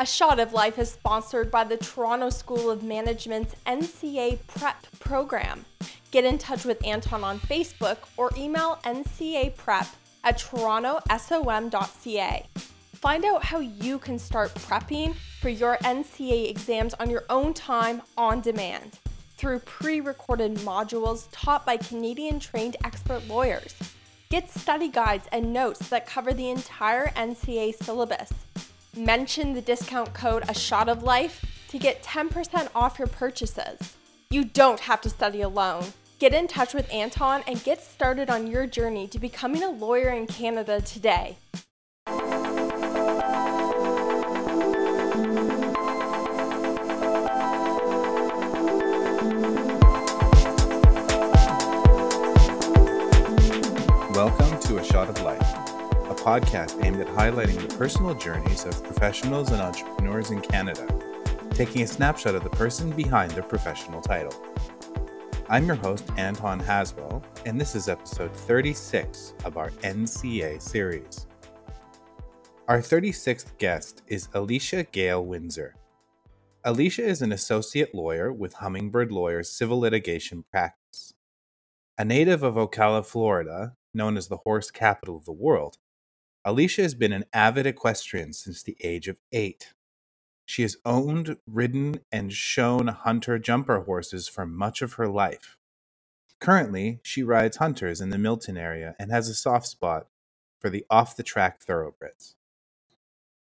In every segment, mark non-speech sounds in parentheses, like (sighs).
A Shot of Life is sponsored by the Toronto School of Management's NCA Prep program. Get in touch with Anton on Facebook or email ncaprep at torontosom.ca. Find out how you can start prepping for your NCA exams on your own time on demand through pre recorded modules taught by Canadian trained expert lawyers. Get study guides and notes that cover the entire NCA syllabus Mention the discount code A Shot of Life to get 10% off your purchases. You don't have to study alone. Get in touch with Anton and get started on your journey to becoming a lawyer in Canada today. Welcome to A Shot of Life podcast aimed at highlighting the personal journeys of professionals and entrepreneurs in Canada, taking a snapshot of the person behind their professional title. I'm your host, Anton Haswell, and this is episode 36 of our NCA series. Our 36th guest is Alicia Gale Windsor. Alicia is an associate lawyer with Hummingbird Lawyers Civil Litigation Practice. A native of Ocala, Florida, known as the horse capital of the world, Alicia has been an avid equestrian since the age of eight. She has owned, ridden, and shown hunter jumper horses for much of her life. Currently, she rides hunters in the Milton area and has a soft spot for the off the track thoroughbreds.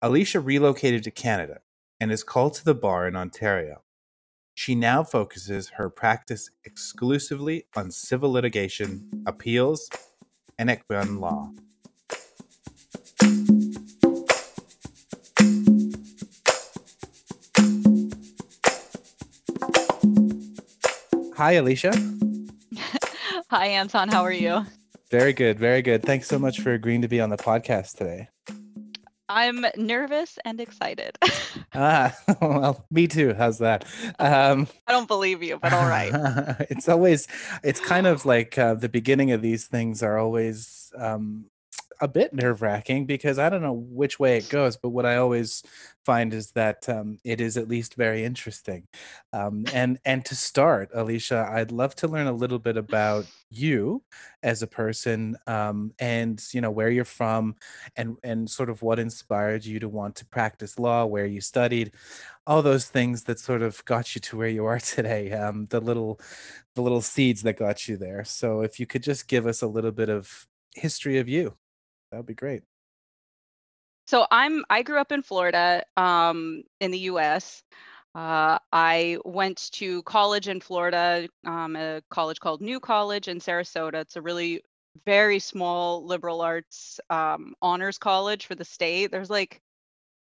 Alicia relocated to Canada and is called to the bar in Ontario. She now focuses her practice exclusively on civil litigation, appeals, and equine law. Hi, Alicia. (laughs) Hi, Anton. How are you? Very good. Very good. Thanks so much for agreeing to be on the podcast today. I'm nervous and excited. (laughs) ah, (laughs) well, me too. How's that? Um, I don't believe you, but all right. it's always, it's kind of like uh, the beginning of these things are always um, a bit nerve wracking because I don't know which way it goes, but what I always find is that um, it is at least very interesting. Um, and and to start, Alicia, I'd love to learn a little bit about you as a person, um, and you know where you're from, and and sort of what inspired you to want to practice law, where you studied, all those things that sort of got you to where you are (laughs) today. Um, the little the little seeds that got you there. So if you could just give us a little bit of history of you. That would be great. So I'm I grew up in Florida, um, in the U.S. Uh, I went to college in Florida, um, a college called New College in Sarasota. It's a really very small liberal arts um, honors college for the state. There's like,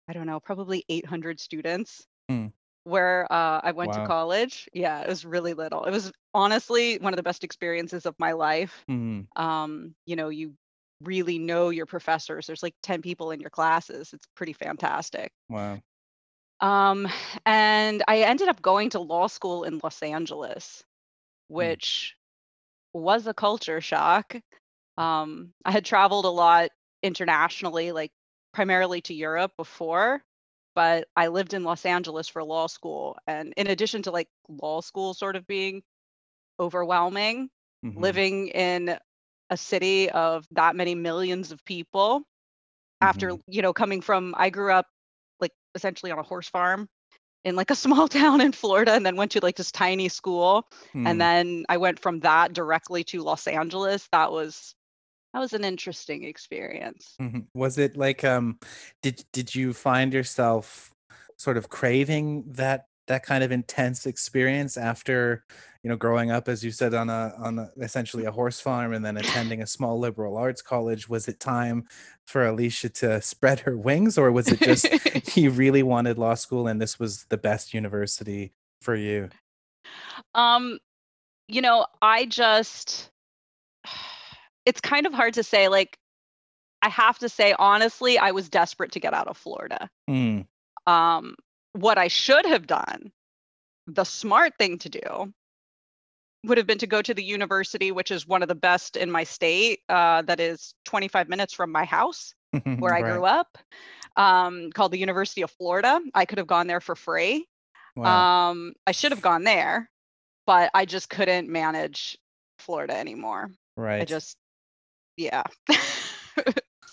I don't know, probably 800 students mm. where uh, I went wow. to college. Yeah, it was really little. It was honestly one of the best experiences of my life. Mm. Um, you know, you really know your professors. There's like 10 people in your classes. It's pretty fantastic. Wow. Um, and I ended up going to law school in Los Angeles, hmm. which was a culture shock. Um, I had traveled a lot internationally, like primarily to Europe before, but I lived in Los Angeles for law school. And in addition to like law school sort of being overwhelming, mm-hmm. living in a city of that many millions of people mm-hmm. after you know coming from i grew up like essentially on a horse farm in like a (laughs) small town in florida and then went to like this tiny school and then i went from that directly to los angeles that was that was an interesting experience mm-hmm. was it like um did did you find yourself sort of craving that that kind of intense experience after you know growing up as you said on a on a, essentially a horse farm and then attending a small liberal arts college was it time for alicia to (laughs) spread her wings or was it just (laughs) you really wanted law school and this was the best university for you um you know i just (sighs) it's kind of hard to say like i have to say honestly i was desperate to get out of florida mm. um what I should have done, the smart thing to do, would have been to go to the university, which is one of the best in my state, uh, that is 25 minutes from my house. (laughs) where I grew up, um, called the University of Florida. I could have gone there for free. Wow. Um, I should have gone there, but I just couldn't manage Florida anymore. Right. I just, yeah. (laughs)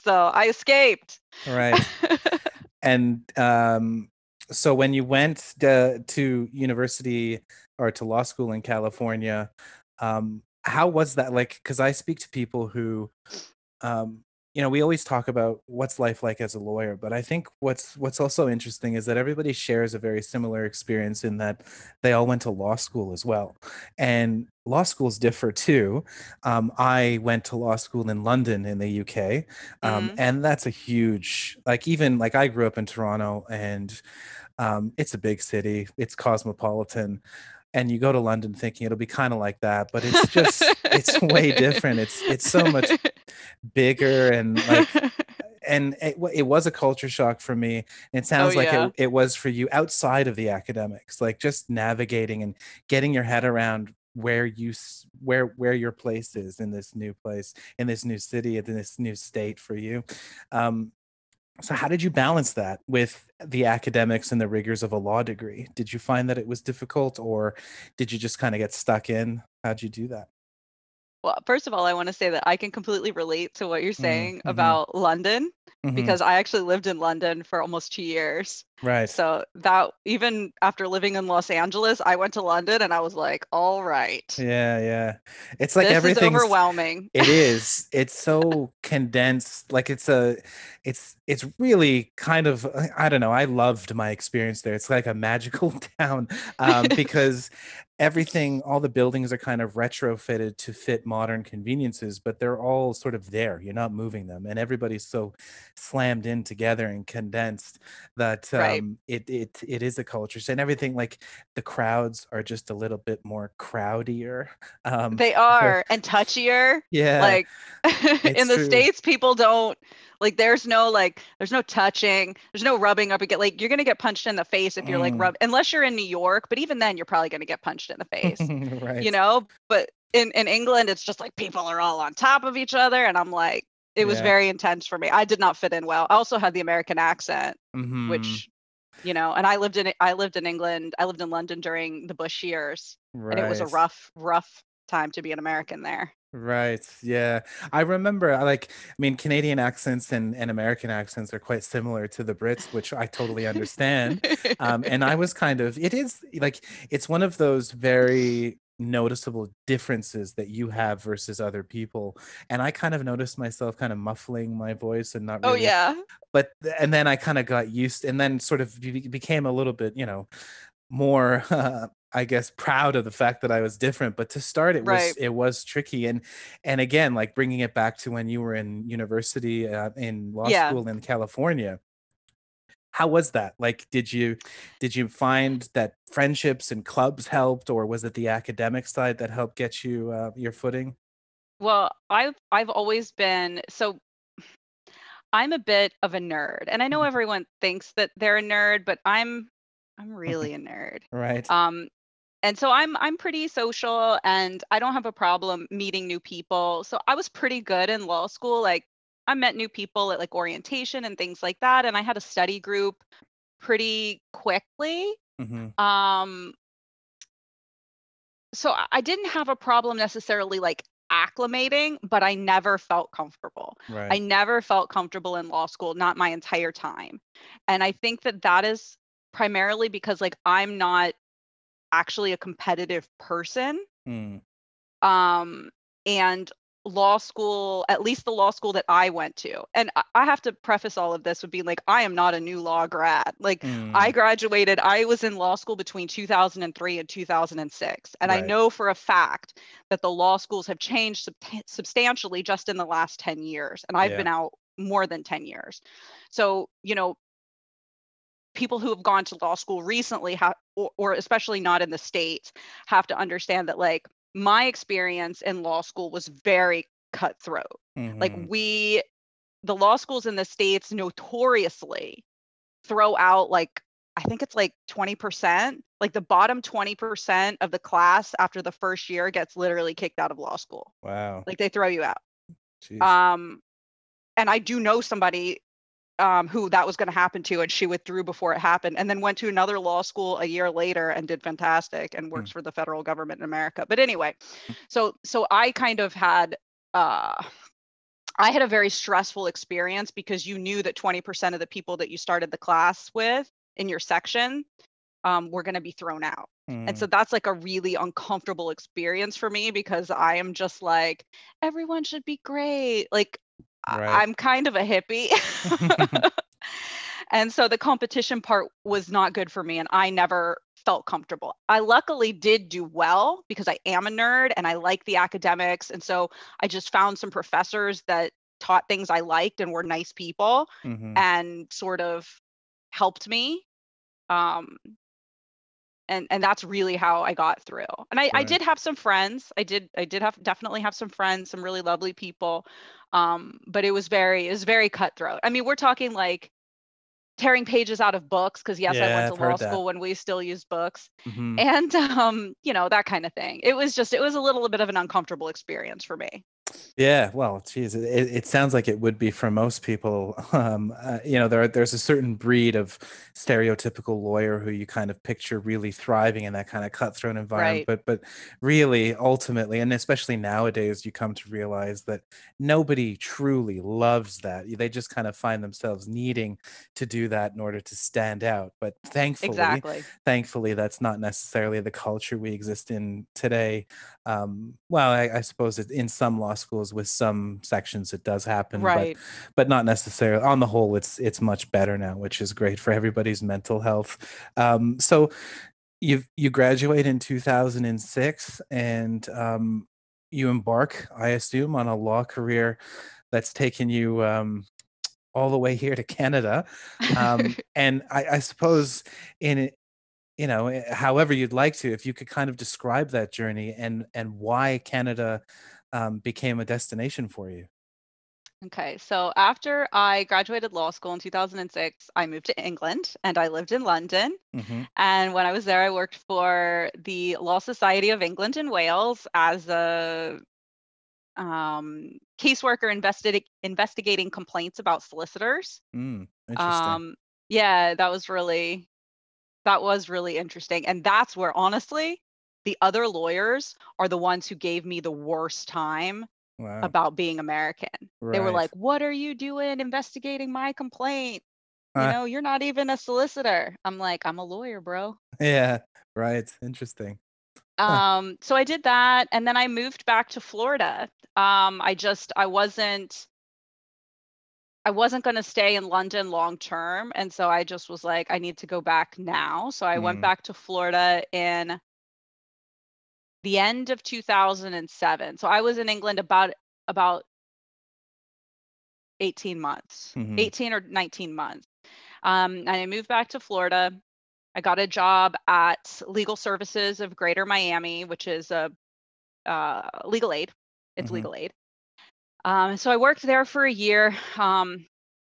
so I escaped. Right. (laughs) And um, so when you went to, to university or to law school in California, um, how was that like? Because I speak to people who, um, you know, we always talk about what's life like as a lawyer, but I think what's what's also interesting is that everybody shares a very similar experience in that they all went to law school as well, and law schools differ too. Um, I went to law school in London in the UK, um, Mhm. and that's a huge like even like I grew up in Toronto, and um, it's a big city, it's cosmopolitan. And you go to London thinking it'll be kind of like that, but it's just it's (laughs) way different. It's it's so much (laughs) bigger and like and it, it was a culture shock for me. It sounds like yeah. it, it was for you outside of the academics, like just navigating and getting your head around where you where where your place is in this new place, in this new city, in this new state for you. Um, so how did you balance that with the academics and the rigors of a law degree? Did you find that it was difficult, or did you just kind of get stuck in? How'd you do that? Well, first of all, I want to say that I can completely relate to what you're Mm, saying mhm, about London mhm. because I actually lived in London for almost two years. Right. So that even after living in Los Angeles, I went to London and I was like, all right, Yeah, yeah. It's like everything's overwhelming. it is. (laughs) It's so condensed. Like it's a it's it's really kind of I I don't know. I loved my experience there. It's like a magical (laughs) town um (laughs) because everything all the buildings are kind of retrofitted to fit modern conveniences, but they're all sort of there. You're not moving them and everybody's so slammed in together and condensed that Right. um it it it is a culture. And everything like the crowds are just a little bit more crowdier. (laughs) Um They (laughs) so are and touchier. yeah, Like (laughs) in the true. States, people don't like there's no like there's no touching, there's no rubbing up again. Like you're gonna get punched in the face if you're like Mm. rub unless you're in New York, but even then you're probably gonna get punched in the face, right. you know? But in, in England, it's just like people are all on top of each other, and I'm like, it was Yeah. very intense for me. I did not fit in well. I also had the American accent, Mhm. which you know, and I lived in I lived in England, I lived in London during the Bush years, and it was a rough, rough time to be an American there. Right. Yeah. I remember I like I mean Canadian accents and, and American accents are quite similar to the Brits, which I totally understand. Um, and I (laughs) was kind of it is like it's one of those very noticeable differences that you have versus other people. And I kind of noticed myself kind of muffling my voice and not oh really yeah. but and then I kind of got used and then sort of became a little bit, you know, more uh, (laughs) I guess proud of the fact that I was different but to start it was it was tricky and and again like bringing it back to when you were in university uh, in law Yeah. school in California how was that like did you did you find that friendships and clubs helped or was it the academic side that helped get you uh, your footing Well, I've I've always been so I'm a bit of a nerd. And I know everyone thinks that they're a nerd, but I'm I'm really a nerd. right Um and so I'm I'm pretty social and I don't have a problem meeting new people. So I was pretty good in law school. Like I met new people at like orientation and things like that and I had a study group pretty quickly. hmm Um so I didn't have a problem necessarily like acclimating, but I never felt comfortable. I never felt comfortable in law school, not my entire time. And I think that that is primarily because like I'm not actually a competitive person. Mm, Um and law school, at least the law school that I went to. And I I have to preface all of this with being like I am not a new law grad. Like I mm, graduated, I was in law school between 2003 and 2006. And I know for a fact that the law schools have changed subta- substantially just in the last 10 years. And I've yeah been out more than 10 years. So, you know, people who have gone to law school recently have, or, or especially not in the States, have to understand that like my experience in law school was very cutthroat. Like hmm we, the law schools in the States notoriously throw out like I think it's like 20%, like the bottom 20% of the class after the first year gets literally kicked out of law school. wow Like they throw you out. jeez Um and I do know somebody um, who that was going to happen to, and she withdrew before it happened, and then went to another law school a year later and did fantastic and works mm. for the federal government in America. But anyway, hmm. so so I kind of had uh, I had a very stressful experience because you knew that 20% of the people that you started the class with in your section um, were going to be thrown out. Mm. And so mm. that's like a really uncomfortable experience for me because I am just like, everyone should be great. Like, right. I'm kind of a hippie. (laughs) (laughs) and so the competition part was not good for me. And I never felt comfortable. I luckily did do well because I am a nerd and I like the academics. And so I just found some professors that taught things I liked and were nice people mm-hmm. and sort of helped me. Um, and and that's really how I got through. And I, right. I did have some friends. I did I did have definitely have some friends, some really lovely people. Um, but it was very it was very cutthroat. I mean, we're talking like tearing pages out of books because yes, yeah, I went to law school when we still used books, mm-hmm. and um, you know that kind of thing. It was just it was a little bit of an uncomfortable experience for me. Yeah, well, geez, it, it sounds like it would be for most people. (laughs) Um, uh, you know, there there's a certain breed of stereotypical lawyer who you kind of picture really thriving in that kind of cutthroat environment. Right. But but really, ultimately, and especially nowadays, you come to realize that nobody truly loves that. They just kind of find themselves needing to do that in order to stand out. But thankfully, exactly. thankfully, that's not necessarily the culture we exist in today. Um, well, I, I suppose it, in some law schools with some sections it does happen, right. but but not necessarily. On the whole, it's it's much better now, which is great for everybody's mental health. Um, so you you graduate in 2006 and um, you embark, I assume, on a law career that's taken you um, all the way here to Canada. Um, (laughs) and I, I, suppose in you know, eh, however you'd like to, if you could kind of describe that journey and and why Canada um, became a destination for you. Okay, so after I graduated law school in 2006, I moved to England and I lived in London. Mm-hmm. And when I was there, I worked for the Law Society of England and Wales as a um, caseworker investi- investigating complaints about solicitors. Mm, interesting. Um, yeah, that was really that was really interesting. And that's where honestly, the other lawyers are the ones who gave me the worst time wow. about being American. Right. They were like, "What are you doing investigating my complaint? You know, you're not even a solicitor." I'm like, "I'm a lawyer, bro." Yeah, right. Interesting. Um, so I did that and then I moved back to Florida. Um, I just I wasn't I wasn't going to stay in London long term. And so I just was like, I need to go back now. So I mm. went back to Florida in the end of 2007. So I was in England about about 18 months, mm-hmm. 18 or 19 months. Um, and I moved back to Florida. I got a job at Legal Services of Greater Miami, which is a uh, legal aid. It's mm-hmm. legal aid. Um, so I worked there for a year. Um,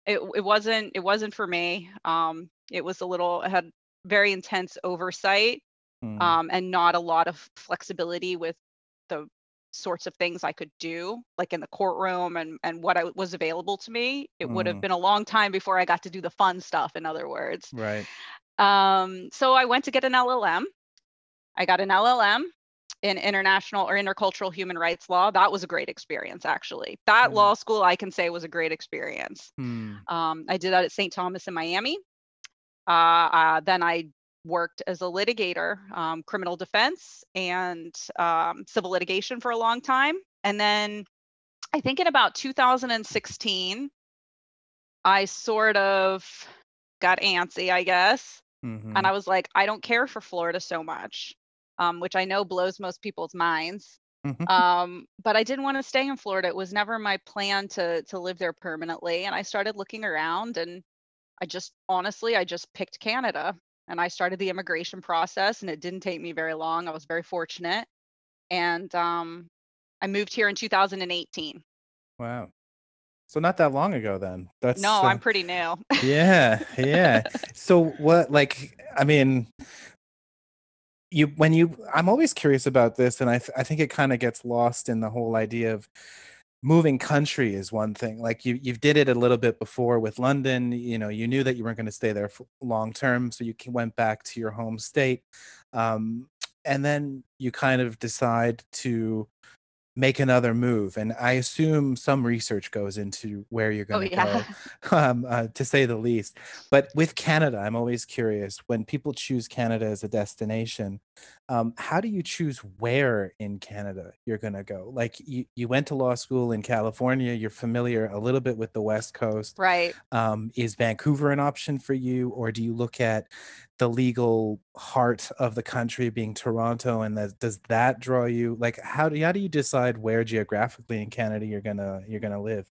it, it wasn't it wasn't for me. Um, it was a little it had very intense oversight mm. um, and not a lot of flexibility with the sorts of things I could do, like in the courtroom and and what I, was available to me. It mm. would have mm. been a long time before I got to do the fun stuff. In other words, right. Um, so I went to get an LLM. I got an LLM in international or intercultural human rights law. That was a great experience, actually. That mm. law school, I can say, was a great experience. Mm. Um, I did that at St. Thomas in Miami. Uh, uh, then I worked as a litigator, um, criminal defense and um, civil litigation for a long time. And then I think in about 2016, I sort of got antsy, I guess. Mm-hmm. And I was like, I don't care for Florida so much um, which I know blows most people's minds. Mm-hmm. Um, but I didn't want to stay in Florida. It was never my plan to to live there permanently. And I started looking around, and I just honestly, I just picked Canada, and I started the immigration process, and it didn't take me very long. I was very fortunate, and um, I moved here in 2018. Wow. So not that long ago then. That's No, uh, I'm pretty new. yeah, yeah. (laughs) so what like I mean you when you i'm always curious about this and i, th- I think it kind of gets lost in the whole idea of moving country is one thing like you you've did it a little bit before with london you know you knew that you weren't going to stay there for long term so you went back to your home state um, and then you kind of decide to make another move and i assume some research goes into where you're Oh going to yeah. go (laughs) (laughs) um, uh, to say the least but with canada i'm always curious when people choose canada as a destination um, how do you choose where in canada you're going to go like you, you went to law school in california you're familiar a little bit with the west coast Right. um, is Vancouver an option for you, or do you look at the legal heart of the country being Toronto, and that, does that draw you? Like, how do how do you decide where geographically in Canada you're gonna you're gonna live?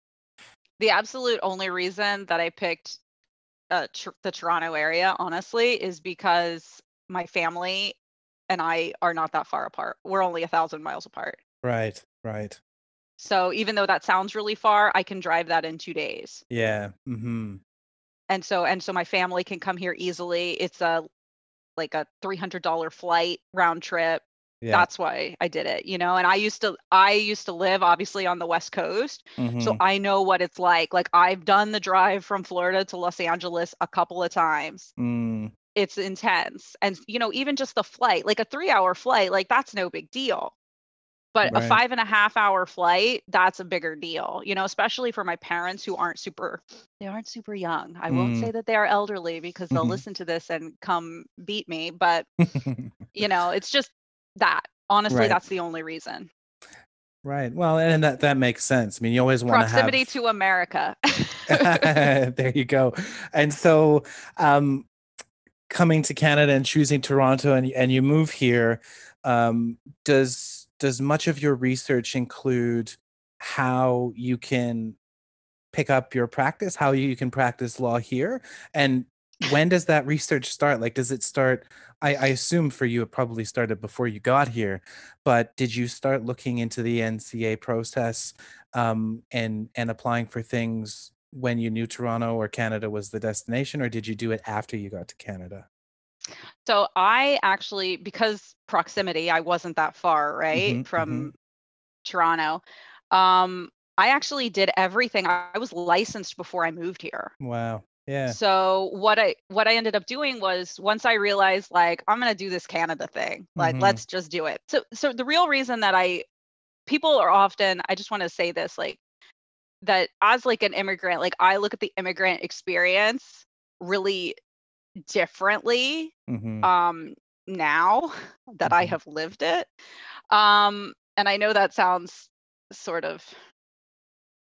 The absolute only reason that I picked uh, tr- the Toronto area, honestly, is because my family and I are not that far apart. We're only a thousand miles apart. Right, right, So even though that sounds really far, I can drive that in two days. yeah, mm-hmm. And so and so my family can come here easily. It's a like a three hundred dollar flight round trip. yeah, That's why I did it, you know. And I used to I used to live obviously on the West Coast. So mhm, I know what it's like. Like I've done the drive from Florida to Los Angeles a couple of times. mm, It's intense. And you know, even just the flight, like a three hour flight, like that's no big deal. But a five and a half hour flight, that's a bigger deal, you know, especially for my parents who aren't super, they aren't super young. I won't say mm, that they are elderly because they'll mhm. listen to this and come beat me. But, (laughs) you know, it's just that. Honestly, right, that's the only reason. right. Well, and that that makes sense. I mean, you always want to Proximity have. to America. (laughs) (laughs) there you go. And so, um, coming to Canada and choosing Toronto and and you move here, um, does does much of your research include how you can pick up your practice, how you can practice law here, and when does that research start? Like, does it start? I, I assume for you it probably started before you got here, but did you start looking into the NCA process um, and and applying for things when you knew Toronto or Canada was the destination, or did you do it after you got to Canada? So I actually, because proximity, I wasn't that far, right, Mm-hmm, mm-hmm. from Toronto. Um, I actually did everything. I was licensed before I moved here. Wow. Yeah. So what I what I ended up doing was once I realized like I'm gonna do this Canada thing, like Mm-hmm. let's just do it. So so the real reason that I people are often, I just want to say this, like that as like an immigrant, like I look at the immigrant experience really differently Mm-hmm. um now (laughs) that I Mm-hmm. have lived it. Um and I know that sounds sort of,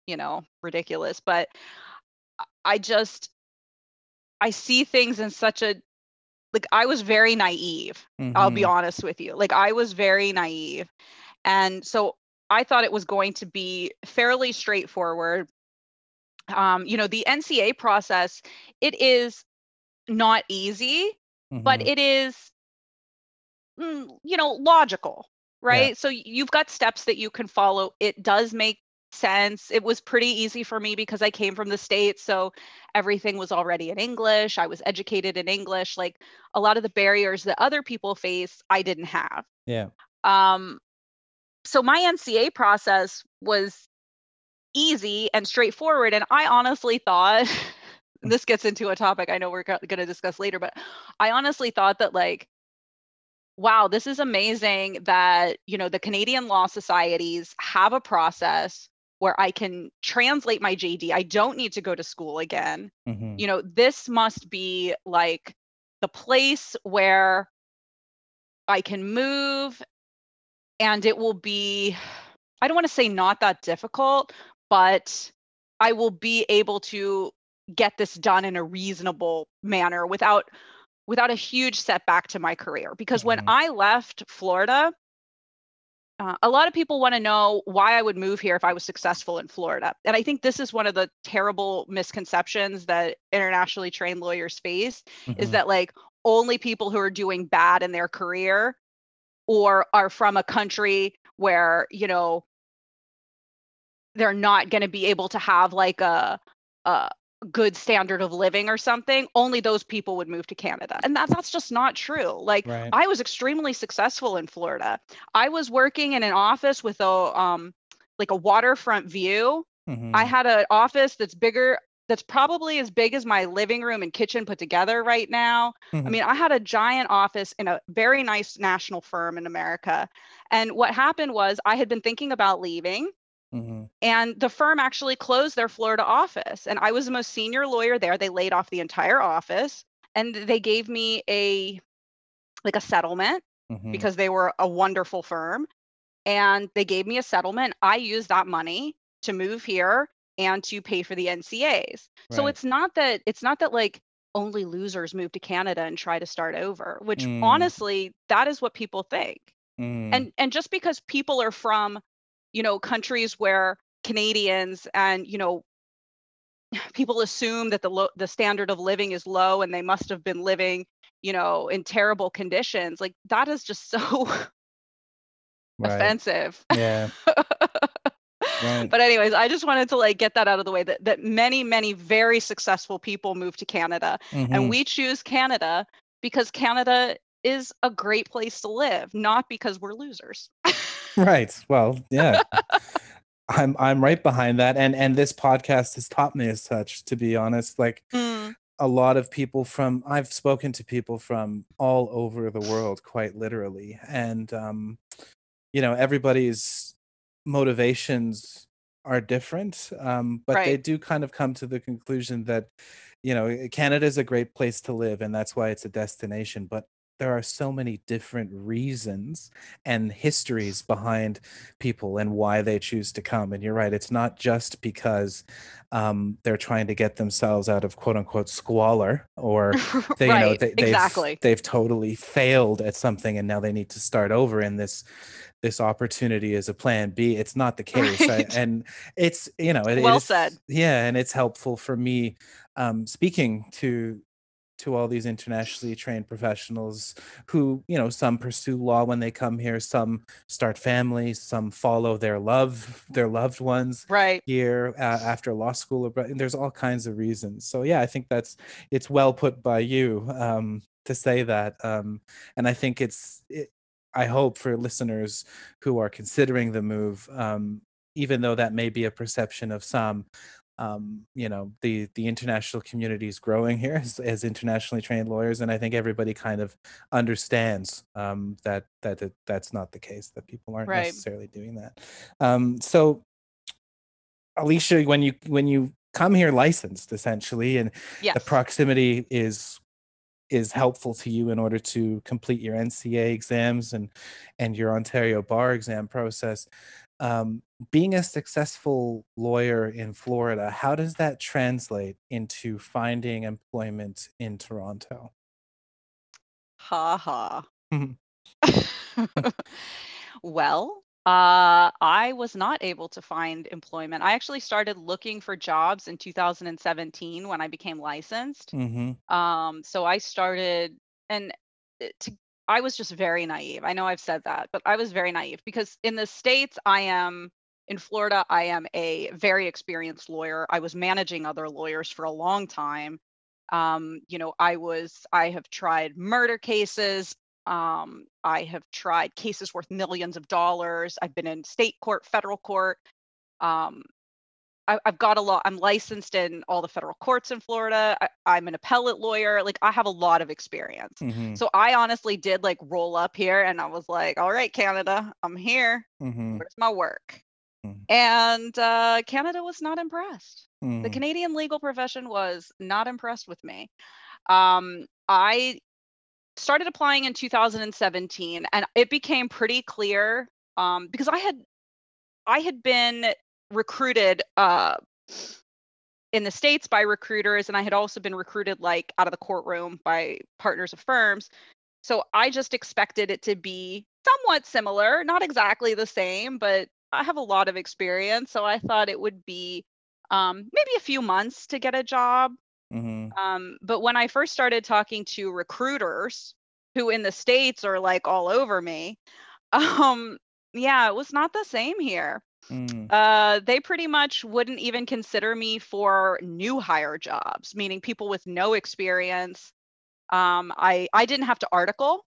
you know, ridiculous, but I just I see things in such a like I was very naive. I'll be Mm-hmm. honest with you. Like I was very naive. And so I thought it was going to be fairly straightforward. Um, you know, the NCA process, it is not easy, but Mm-hmm. it is mm, you know, logical, Yeah. right? So you've got steps that you can follow. It does make sense. It was pretty easy for me because I came from the States. So everything was already in English. I was educated in English. Like a lot of the barriers that other people face, I didn't have. Yeah. Um, so my NCA process was easy and straightforward. And I honestly thought, (laughs) this gets into a topic I know we're going to discuss later, but I honestly thought that like, wow, this is amazing that, you know, the Canadian Law Societies have a process where I can translate my JD. I don't need to go to school again. Mm-hmm. You know, this must be like the place where I can move and it will be, I don't want to say not that difficult, but I will be able to get this done in a reasonable manner without without a huge setback to my career because when Mhm. I left Florida, uh, a lot of people want to know why I would move here if I was successful in Florida. And I think this is one of the terrible misconceptions that internationally trained lawyers face is Mhm. that like only people who are doing bad in their career or are from a country where, you know, they're not going to be able to have like a, a good standard of living or something only those people would move to canada and that, that's just not true like Right. i was extremely successful in florida i was working in an office with a um like a waterfront view. Mhm. I had an office that's bigger, that's probably as big as my living room and kitchen put together right now. I Mhm. mean, I had a giant office in a very nice national firm in America. And what happened was I had been thinking about leaving Mhm. and the firm actually closed their Florida office. And I was the most senior lawyer there. They laid off the entire office and they gave me a like a settlement Mhm. because they were a wonderful firm and they gave me a settlement. I used that money to move here and to pay for the NCAs. So it's not that it's not that like only losers move to Canada and try to start over, which Mm. honestly, that is what people think. Mm. And and just because people are from, you know, countries where Canadians and, you know, (sighs) people assume that the lo- the standard of living is low and they must have been living, you know, in terrible conditions. Like that is just (laughs) so Right. offensive. Yeah. (laughs) Right. But anyways, I just wanted to like get that out of the way that that many many very successful people move to Canada Mhm. and we choose Canada because Canada is a great place to live, not because we're losers. Right. Well, yeah. (laughs) I'm I'm right behind that and and this podcast has taught me as such to be honest like Mm, a lot of people from I've spoken to people from all over the world quite literally and um you know everybody's motivations are different um but they do kind of come to the conclusion that you know Canada is a great place to live and that's why it's a destination but there are so many different reasons and histories behind people and why they choose to come and you're right it's not just because um, they're trying to get themselves out of quote unquote squalor (laughs) or they you know right, they, they've exactly. they've totally failed at something and now they need to start over in this this opportunity is a plan b it's not the case I- and it's you know it, it Well is- said. yeah and it's helpful for me um speaking to to all these internationally trained professionals who you know some pursue law when they come here some start families some follow their love their loved ones Right. here uh, after law school or but there's all kinds of reasons so yeah i think that's it's well put by you um to say that um and i think it's it, i hope for listeners who are considering the move um even though that may be a perception of some um you know the the international community is growing here (laughs) as, as internationally trained lawyers and i think everybody kind of understands um that that that that's not the case that people aren't Right. necessarily doing that um so Alicia, when you when you come here licensed essentially, and Yes. the proximity is is helpful to you in order to complete your NCA exams and and your Ontario bar exam process. Um, being a successful lawyer in Florida, how does that translate into finding employment in Toronto? Ha ha. (laughs) (laughs) Well, uh, I was not able to find employment. I actually started looking for jobs in 2017 when I became licensed. Mm-hmm. Um, so I started, and to, I was just very naive. I know I've said that, but I was very naive because in the States, I am, in Florida, I am a very experienced lawyer. I was managing other lawyers for a long time. Um, you know, I was, I have tried murder cases. Um, I have tried cases worth millions of dollars. I've been in state court, federal court. Um, I, I've got a lot. I'm licensed in all the federal courts in Florida. I, I'm an appellate lawyer. Like I have a lot of experience. Mm-hmm. So I honestly did like roll up here and I was like, all right, Canada, I'm here. Mm-hmm. Where's my work? Mm. And uh, Canada was not impressed. The Mm-hmm. Canadian legal profession was not impressed with me. Um, I started applying in 2017 and it became pretty clear um, because I had I had been recruited uh, in the states by recruiters and I had also been recruited like out of the courtroom by partners of firms. So I just expected it to be somewhat similar, not exactly the same, but I have a lot of experience, so I thought it would be um, maybe a few months to get a job. Mm-hmm. Um, but when I first started talking to recruiters who in the States are like all over me, (laughs) um, yeah, it was not the same here. Mm-hmm. Uh, they pretty much wouldn't even consider me for new hire jobs, meaning people with no experience. Um, I I didn't have to article,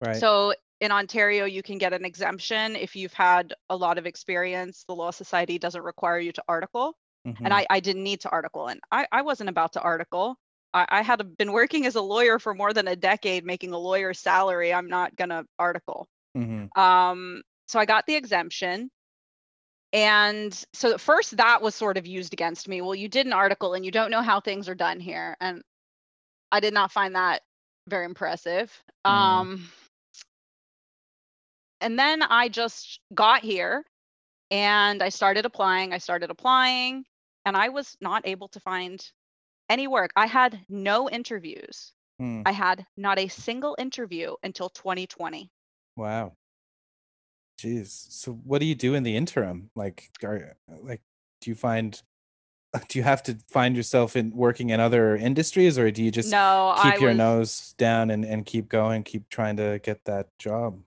Right. so in Ontario, you can get an exemption if you've had a lot of experience. The Law Society doesn't require you to article. Mhm. And I, I didn't need to article. And I, I wasn't about to article. I, I had been working as a lawyer for more than a decade, making a lawyer's salary. I'm not going to article. Mhm. Um, so I got the exemption. And so at first that was sort of used against me. Well, you did an article and you don't know how things are done here. And I did not find that very impressive. Mm. Um, and then I just got here and I started applying. I started applying and I was not able to find any work. I had no interviews. Hmm. I had not a single interview until 2020. Wow. Jeez. So what do you do in the interim? Like are like do you find (laughs) do you have to find yourself in working in other industries or do you just no, keep I your was nose down and, and keep going, keep trying to get that job?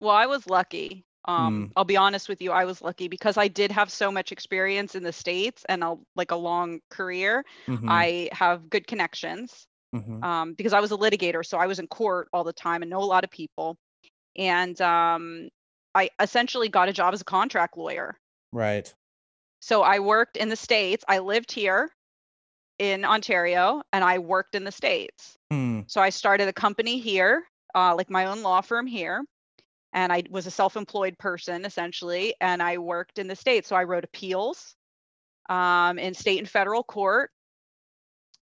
well, I was lucky. Um, Mm. I'll be honest with you, I was lucky because I did have so much experience in the States and a, like a long career. Mhm, I have good connections. mhm. um, because I was a litigator, so I was in court all the time and know a lot of people. And um, I essentially got a job as a contract lawyer. Right. So I worked in the States. I lived here in Ontario and I worked in the States. Hmm. So I started a company here, uh, like my own law firm here. And I was a self employed person essentially. And I worked in the States. So I wrote appeals um, in state and federal court.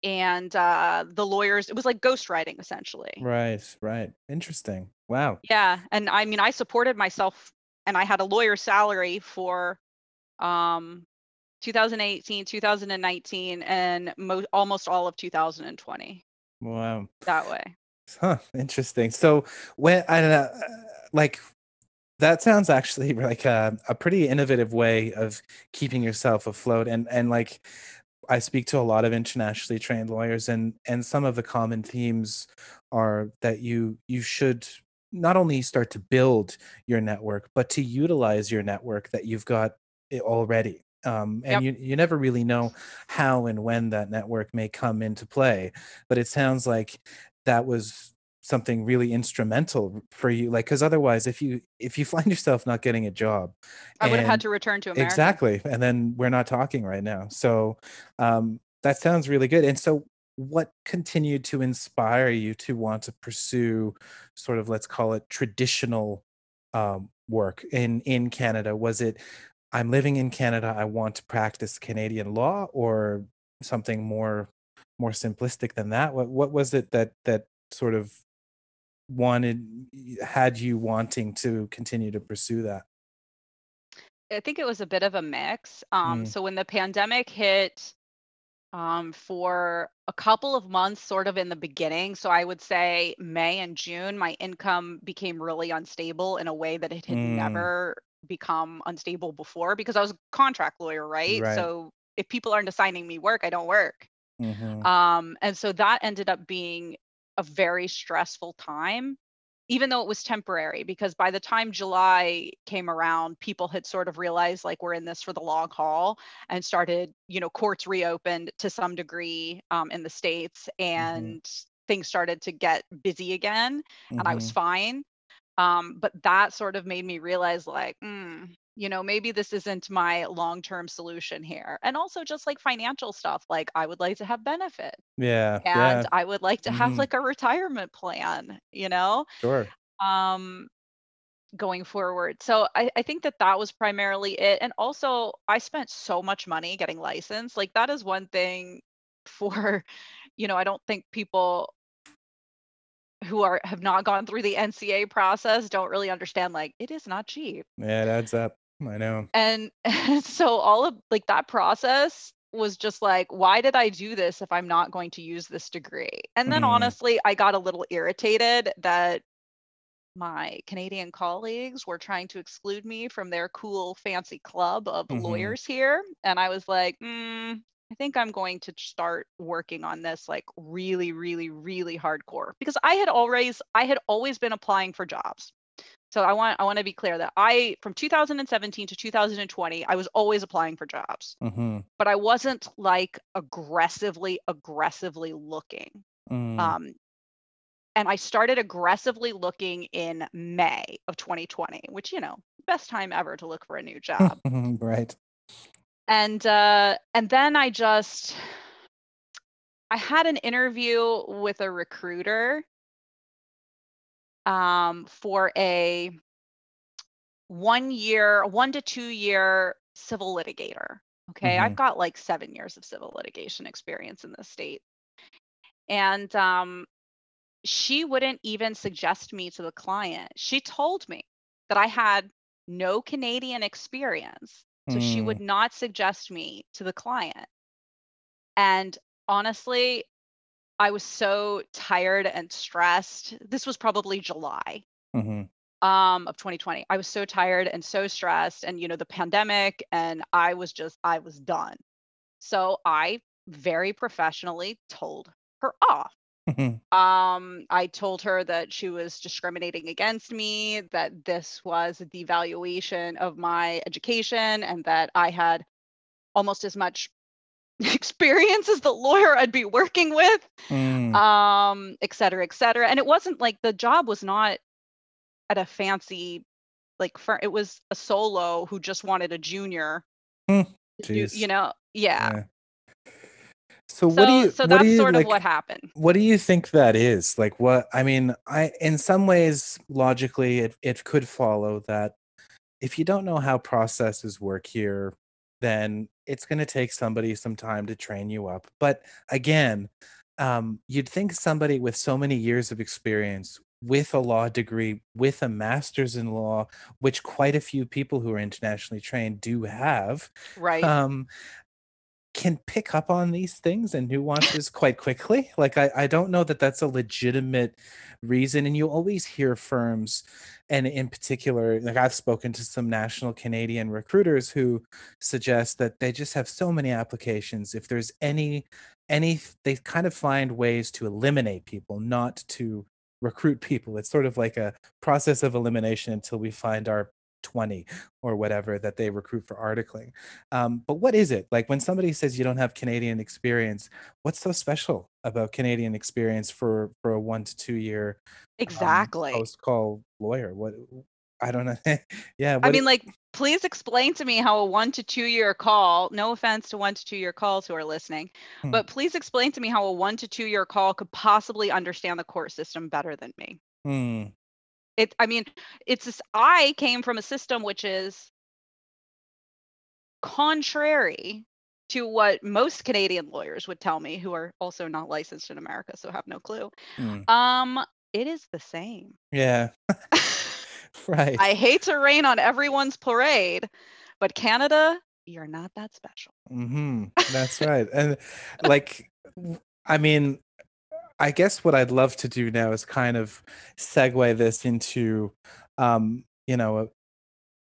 And uh, the lawyers, it was like ghostwriting essentially. Right, right. Interesting. Wow. Yeah, and I mean, I supported myself, and I had a lawyer salary for um 2018, 2019, and mo- almost all of 2020 Wow. that way. Huh, interesting. So when I uh, like that sounds actually (laughs) like a, a pretty innovative way of keeping yourself afloat and and like I speak to a lot of internationally trained lawyers and and some of the common themes are that you you should not only start to build your network but to utilize your network that you've got already um, and Yep. you you never really know how and when that network may come into play but it sounds like that was something really instrumental for you like because otherwise if you if you find yourself not getting a job I would have had to return to America. exactly and then we're not talking right now so um that sounds really good and so what continued to inspire you to want to pursue sort of let's call it traditional um, work in in canada was it i'm living in canada i want to practice canadian law or something more more simplistic than that what what was it that that sort of wanted had you wanting to continue to pursue that I think it was a bit of a mix. Um, Mm. So when the pandemic hit, um, for a couple of months, sort of in the beginning, so I would say May and June, my income became really unstable in a way that it had Mm. never become unstable before because I was a contract lawyer, right? Right. So if people aren't assigning me work, I don't work. Mhm. Um, and so that ended up being a very stressful time, even though it was temporary, because by the time July came around, people had sort of realized like we're in this for the long haul and started, you know, courts reopened to some degree um, in the States and things started to get busy again and I was Mhm. fine. Um, but that sort of made me realize like, mm, you know, maybe this isn't my long-term solution here. And also just like financial stuff, like I would like to have benefits yeah and yeah I would like to have Mhm. like a retirement plan, you know, sure um, going forward. So I, I think that that was primarily it. And also, I spent so much money getting licensed. Like that is one thing (laughs) for, you know, I don't think people who are have not gone through the NCA process don't really understand. Like it is not cheap. Yeah, it adds up. I know. (laughs) And so all of like that process was just like, why did I do this if I'm not going to use this degree? And then Mhm. honestly, I got a little irritated that my Canadian colleagues were trying to exclude me from their cool, fancy club of Mhm. lawyers here. And I was like, mm, I think I'm going to start working on this like really, really, really hardcore because I had always, I had always been applying for jobs. So I want, I want to be clear that I, from 2017 to 2020, I was always applying for jobs, Mm-hmm. but I wasn't like aggressively, aggressively looking. Mm. Um, and I started aggressively looking in May of 2020, which you know, best time ever to look for a new (laughs) job. right. And uh, and then I just I had an interview with a recruiter um, for a one year, one to two year civil litigator. Okay, I've Mhm. got like seven years of civil litigation experience in the state. And um, she wouldn't even suggest me to the client. She told me that I had no Canadian experience. So she Mm, would not suggest me to the client. And honestly, I was so tired and stressed. This was probably July mhm, um of 2020. I was so tired and so stressed and you know the pandemic and I was just I was done. So I very professionally told her off. mhm, Um I told her that she was discriminating against me, that this was a devaluation of my education and that I had almost as much (laughs) experience as the lawyer I'd be working with mm, um et cetera et cetera and it wasn't like the job was not at a fancy like firm it was a solo who just wanted a junior do, jeez. you know yeah yeah. So what do you so what do that's you sort of what happened what do you think that is? Like what I mean, I in some ways logically it it could follow that if you don't know how processes work here, then it's going to take somebody some time to train you up. But again, um, you'd think somebody with so many years of experience, with a law degree, with a master's in law, which quite a few people who are internationally trained do have, right um, can pick up on these things and nuances quite quickly. Like I, I don't know that that's a legitimate reason. And you always hear firms, and in particular, like I've spoken to some national Canadian recruiters who suggest that they just have so many applications. If there's any, any, they kind of find ways to eliminate people, not to recruit people. It's sort of like a process of elimination until we find our 20 or whatever that they recruit for articling. Um, but what is it like when somebody says you don't have Canadian experience? What's so special about Canadian experience for for a one to two year um, exactly post call lawyer? What I don't know. (laughs) yeah. i mean like please explain to me how a one to two year call no offense to one to two year calls who are listening Hmm. but please explain to me how a one to two year call could possibly understand the court system better than me Hmm. It i mean it's this i came from a system which is contrary to what most canadian lawyers would tell me who are also not licensed in america so have no clue Hmm. um it is the same Yeah. (laughs) (laughs) right. i hate to rain on everyone's parade but canada you're not that special mm-hmm. That's (laughs) right. And like, i mean, I guess what I'd love to do now is kind of segue this into, um, you know, a,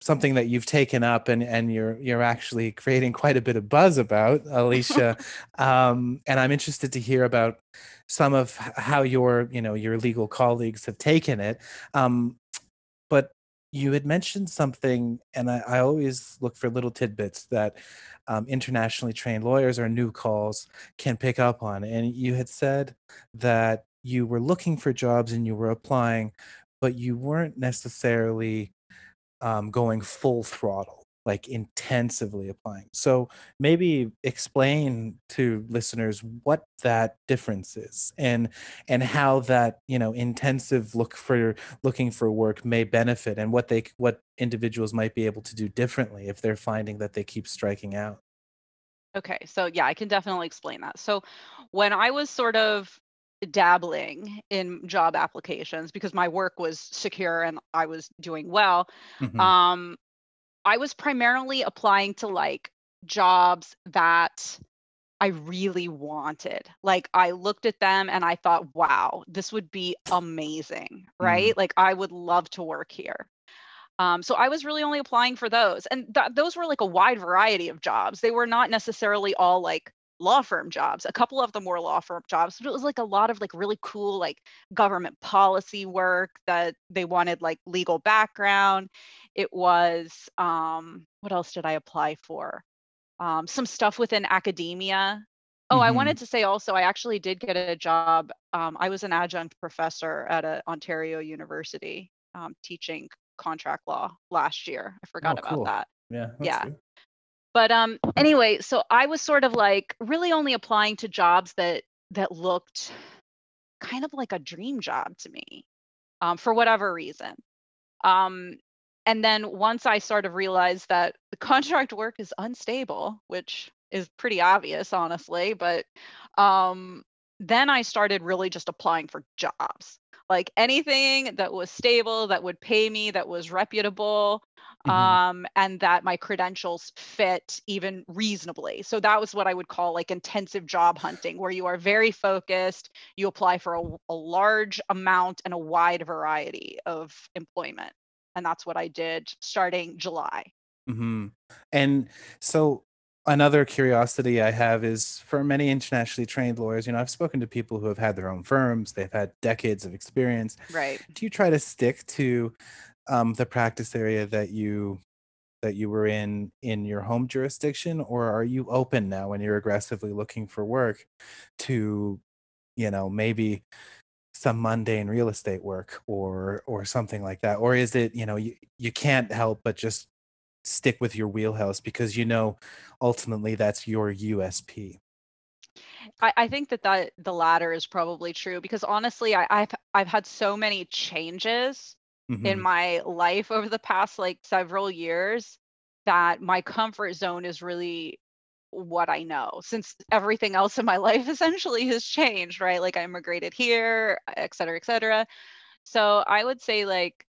something that you've taken up and and you're you're actually creating quite a bit of buzz about, Alicia. (laughs) um, and I'm interested to hear about some of how your you know your legal colleagues have taken it. Um, you had mentioned something, and I, I always look for little tidbits that um, internationally trained lawyers or new calls can pick up on. And you had said that you were looking for jobs and you were applying, but you weren't necessarily um, going full throttle, like intensively applying. So maybe explain to listeners what that difference is and and how that you know intensive look for looking for work may benefit and what they what individuals might be able to do differently if they're finding that they keep striking out. okay so yeah i can definitely explain that so when i was sort of dabbling in job applications because my work was secure and i was doing well Mhm. um i was primarily applying to like jobs that i really wanted. Like i looked at them and i thought wow this would be amazing right? Like i would love to work here. Um, so i was really only applying for those and th- those were like a wide variety of jobs. They were not necessarily all like law firm jobs a couple of them were law firm jobs but it was like a lot of like really cool like government policy work that they wanted like legal background it was um what else did i apply for um some stuff within academia Oh, I Mhm. wanted to say also, I actually did get a job. Um, I was an adjunct professor at a Ontario university um, teaching contract law last year. I forgot Oh, about cool. that. Yeah. Yeah. good. But um, anyway, so I was sort of like really only applying to jobs that that looked kind of like a dream job to me, um, for whatever reason. Um, and then once I sort of realized that the contract work is unstable, which is pretty obvious, honestly, but um, then I started really just applying for jobs. Like anything that was stable, that would pay me, that was reputable, Mhm. um, and that my credentials fit even reasonably. So that was what I would call like intensive job hunting, where you are very focused, you apply for a, a large amount and a wide variety of employment. And that's what I did starting July. hmm And so another curiosity I have is for many internationally trained lawyers, you know, I've spoken to people who have had their own firms, they've had decades of experience. Right. Do you try to stick to um, the practice area that you that you were in in your home jurisdiction, or are you open now when you're aggressively looking for work to, you know, maybe some mundane real estate work or or something like that or is it you know you, you can't help but just stick with your wheelhouse because you know ultimately that's your USP. I, I think that, that the latter is probably true because honestly, I, I've I've had so many changes in Mhm. my life over the past like several years that my comfort zone is really what I know since everything else in my (laughs) life essentially has changed, right? Like I immigrated here, et cetera, et cetera. So I would say like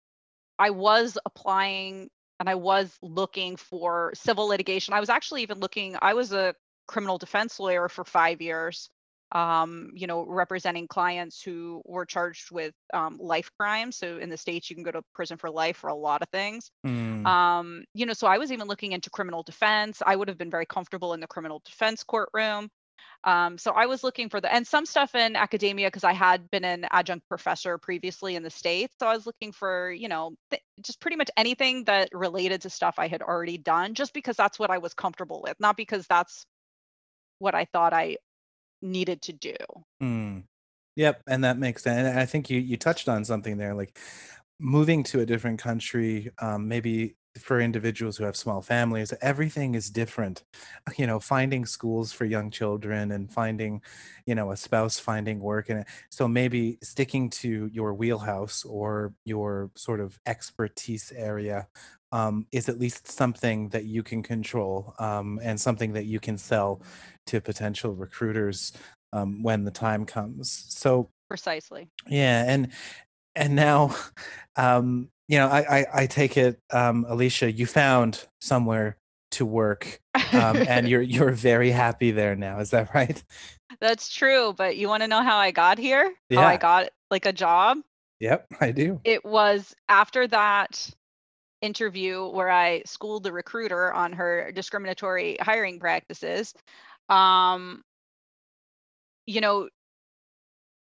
I was applying and I was looking for civil litigation. I was actually even looking, I was a criminal defense lawyer for five years, um, you know, representing clients who were charged with um, life crimes. So in the States, you can go to prison for life for a lot of things. Mm, Um, you know, so I was even looking into criminal defense. I would have been very comfortable in the criminal defense courtroom. Um, so I was looking for the and some stuff in academia because I had been an adjunct professor previously in the States. So I was looking for, you know, th- just pretty much anything that related to stuff I had already done, just because that's what I was comfortable with, not because that's what I thought I needed to do. mm. Yep, and that makes sense. And I think you you touched on something there, like moving to a different country, um, maybe for individuals who have small families, everything is different. (laughs) You know, finding schools for young children and finding, you know, a spouse, finding work, and so maybe sticking to your wheelhouse or your sort of expertise area um, is at least something that you can control um, and something that you can sell to potential recruiters um, when the time comes. So Precisely. yeah, and and now, (laughs) um, you know, I I, I take it, um, Alicia, you found somewhere to work, um, and you're (laughs) you're very happy there now. Is that right? That's true, but you want to know how I got here? How Yeah. I got like a job? Yep, I do. It was after that interview where I schooled the recruiter on her discriminatory hiring practices. Um, you know,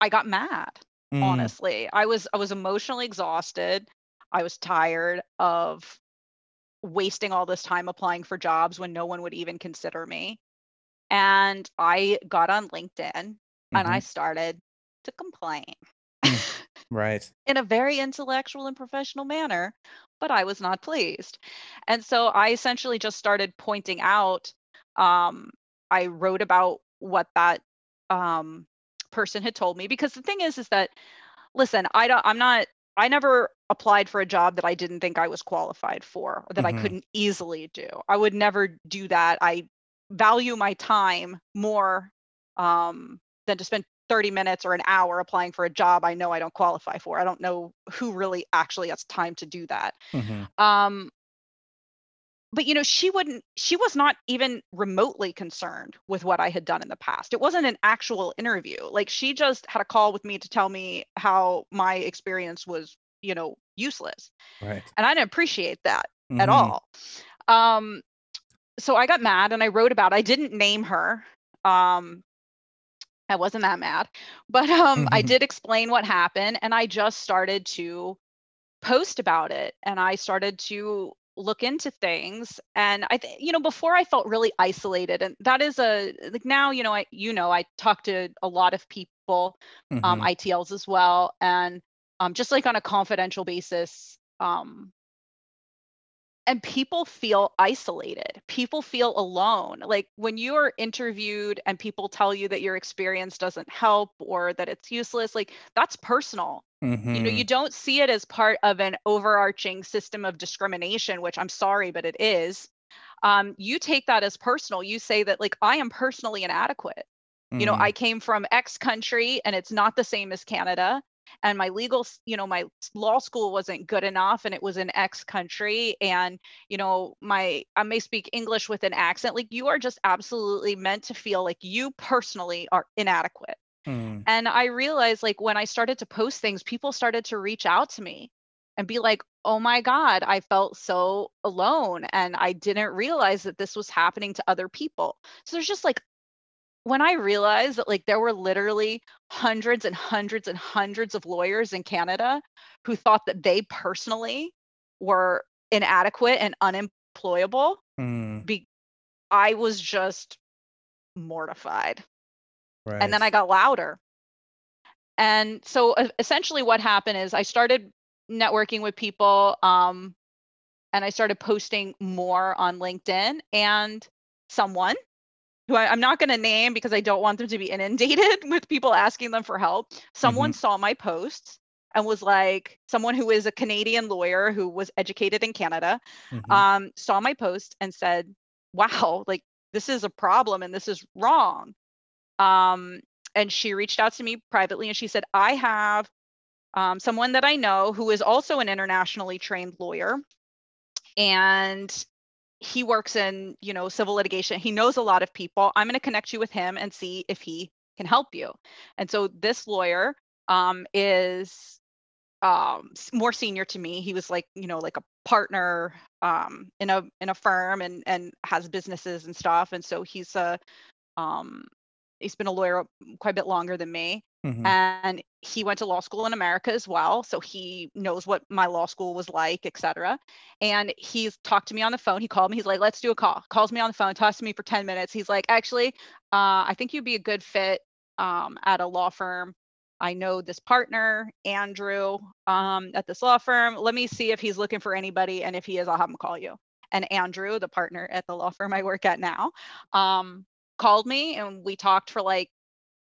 I got mad, Mm, honestly. I was I was emotionally exhausted. I was tired of wasting all this time applying for jobs when no one would even consider me. And I got on LinkedIn and I mhm, started to complain mm, (laughs) right. in a very intellectual and professional manner, but I was not pleased. And so I essentially just started pointing out, um, I wrote about what that um, person had told me because the thing is, is that listen, I don't, I'm not, I never applied for a job that I didn't think I was qualified for that I Mhm, couldn't easily do. I would never do that. I value my time more um, than to spend 30 minutes or an hour applying for a job I know I don't qualify for. I don't know who really actually has time to do that. mhm, Um, but you know, she wouldn't, she was not even remotely concerned with what I had done in the past. It wasn't an actual interview. Like she just had a call with me to tell me how my experience was, you know, useless. right. And I didn't appreciate that at Mhm, all. Um, so I got mad and I wrote about it. I didn't name her. Um, I wasn't that mad, but um, I mhm, did explain what happened and I just started to post about it and I started to look into things and i th- you know before i felt really isolated and that is a like now you know i you know i talk to a lot of people um Mhm. itls as well and um just like on a confidential basis um and people feel isolated people feel alone like when you are interviewed and people tell you that your experience doesn't help or that it's useless like that's personal. You know you Mhm. don't see it as part of an overarching system of discrimination which i'm sorry but it is. Um, you take that as personal. You say that like i am personally inadequate. You know Mm. i came from x country and it's not the same as canada and my legal you know my law school wasn't good enough and it was in x country and you know my i may speak english with an accent like you are just absolutely meant to feel like you personally are inadequate Mm. and I realized like when I started to post things, people started to reach out to me and be like, oh my God, I felt so alone. And I didn't realize that this was happening to other people. So there's just like, when I realized that like there were literally hundreds and hundreds and hundreds of lawyers in Canada who thought that they personally were inadequate and unemployable, Mm. be- I was just mortified. and then I got louder. And so e- essentially what happened is I started networking with people um, and I started posting more on LinkedIn and someone who I, I'm not going to name because I don't want them to be inundated (laughs) with people asking them for help. Someone saw my posts and was like, someone who is a Canadian lawyer who was educated in Canada, Mhm. um, saw my post and said, wow, like this is a problem and this is wrong. Um, and she reached out to me privately and she said, I have um, someone that I know who is also an internationally trained lawyer. And he works in, you know, civil litigation. He knows a lot of people. I'm going to connect you with him and see if he can help you. And so this lawyer um, is um more senior to me he was like you know like a partner um in a in a firm and and has businesses and stuff and so he's a um he's been a lawyer quite a bit longer than me Mhm. and he went to law school in america as well so he knows what my law school was like etc and he's talked to me on the phone he called me he's like let's do a call calls me on the phone talks to me for 10 minutes he's like actually uh, i think you'd be a good fit um, at a law firm. I know this partner andrew um, at this law firm. Let me see if he's looking for anybody and if he is i'll have him call you. And andrew the partner at the law firm i work at now um, called me and we talked for like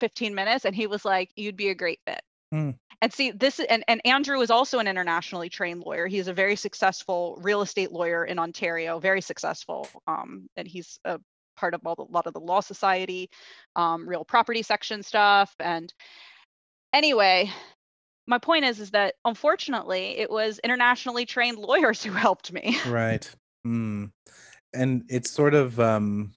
15 minutes and he was like you'd be a great fit Hmm. and see this and, and andrew is also an internationally trained lawyer he's a very successful real estate lawyer in ontario very successful um, and he's a part of all the, lot of the law society um, real property section stuff and anyway my point is is that unfortunately it was internationally trained (laughs) lawyers who helped me Right. Mm. And it's sort of um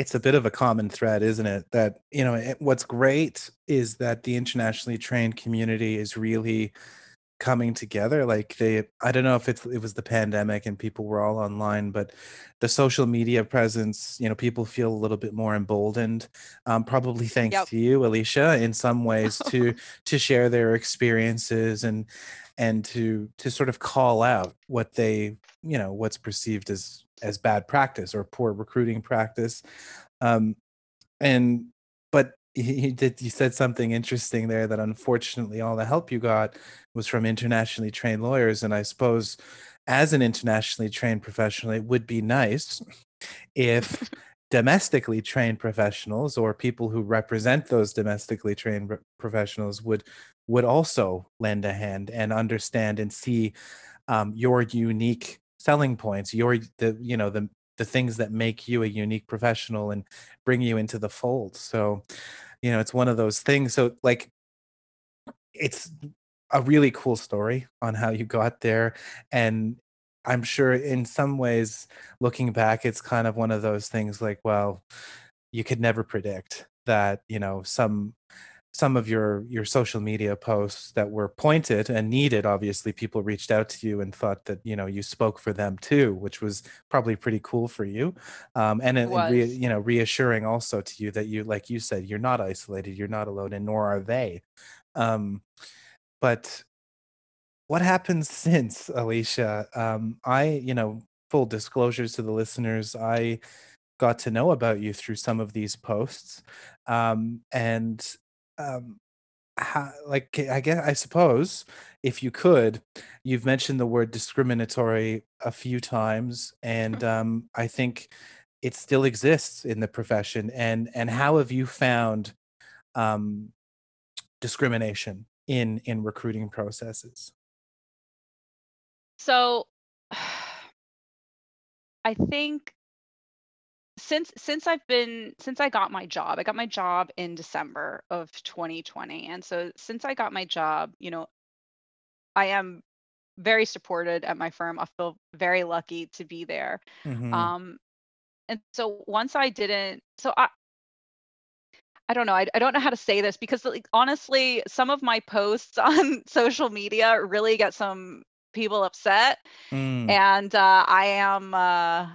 it's a bit of a common thread, isn't it? That, you know, it, what's great is that the internationally trained community is really coming together. Like they I don't know if it's it was the pandemic and people were all online, but the social media presence, you know, people feel a little bit more emboldened. Um, probably thanks Yep. to you, Alicia, in some ways to (laughs) to share their experiences and and to to sort of call out what they you know what's perceived as as bad practice or poor recruiting practice um and but he, did you said something interesting there that unfortunately all the help you got was from internationally trained lawyers and i suppose as an internationally trained professional it would be nice if domestically trained professionals or people who represent those domestically trained professionals would would also lend a hand and understand and see um, your unique selling points your the you know the the things that make you a unique professional and bring you into the fold. So you know it's one of those things. So like it's a really cool story on how you got there and i'm sure in some ways looking back it's kind of one of those things like well you could never predict that you know some some of your your social media posts that were pointed and needed obviously people reached out to you and thought that you know you spoke for them too which was probably pretty cool for you um, and, it re, you know reassuring also to you that you like you said you're not isolated you're not alone and nor are they um, but what happens (laughs) since, Alicia? Um, I, you know, full disclosures to the listeners, I got to know about you through some of these posts. Um, and um, how, like, I guess, I suppose, if you could, you've mentioned the word discriminatory a few times, and Mm. um, I think it still exists in the profession. And and how have you found um, discrimination in in recruiting processes? So (sighs) I think since since I've been since I got my job, I got my job in December of 2020. And so since I got my job, you know, I am very supported at my firm. I feel very lucky to be there. hmm Um, and so once I didn't, so I, I don't know, I, I don't know how to say this because like, honestly, some of my posts (laughs) on social media really get some people upset Mm, and uh, I am uh,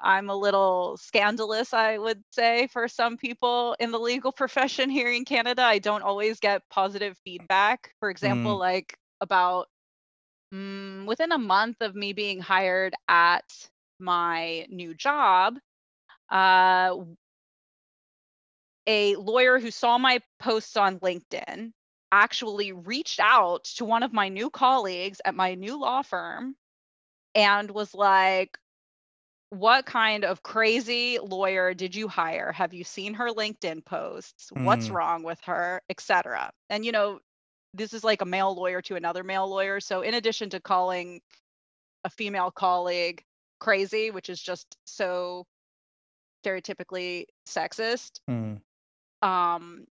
I'm a little scandalous, I would say, for some people in the legal (laughs) profession here in Canada. I don't always get positive feedback. For example, mm, like about mm, within a month of me being hired at my new job, uh, a lawyer who saw my posts on LinkedIn actually reached out to one of my new colleagues at my new law firm and was like, what kind of crazy lawyer did you hire? Have you seen her LinkedIn posts? What's mm, wrong with her, etc. And you know, this is like a male lawyer to another male lawyer. So in addition to calling a female colleague crazy, which is just so stereotypically sexist, mm, um,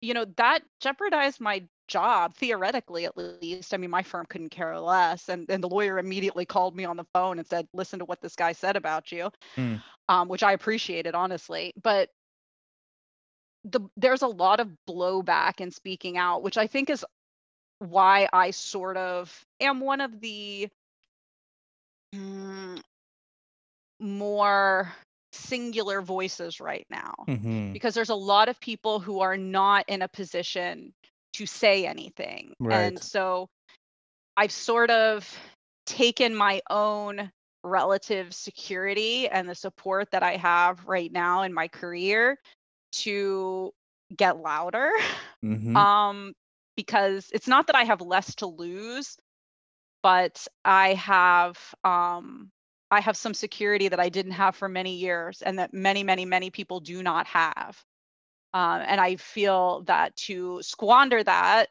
you know, that jeopardized my job theoretically at least. I mean, my firm couldn't care less. And and the lawyer immediately called me on the phone and said, listen to what this guy said about you mm, um, which I appreciated honestly. But the there's a lot of blowback in speaking out, which I think is why I sort of am one of the mm, more singular voices right now mhm. because there's a lot of people who are not in a position to say anything. And so I've sort of taken my own relative security and the support that I have right now in my career to get louder. (laughs) Mhm, Um, because it's not that I have less to lose, but I have um I have some security that I didn't have for many years and that many, many, many people do not have. Um, and I feel that to squander that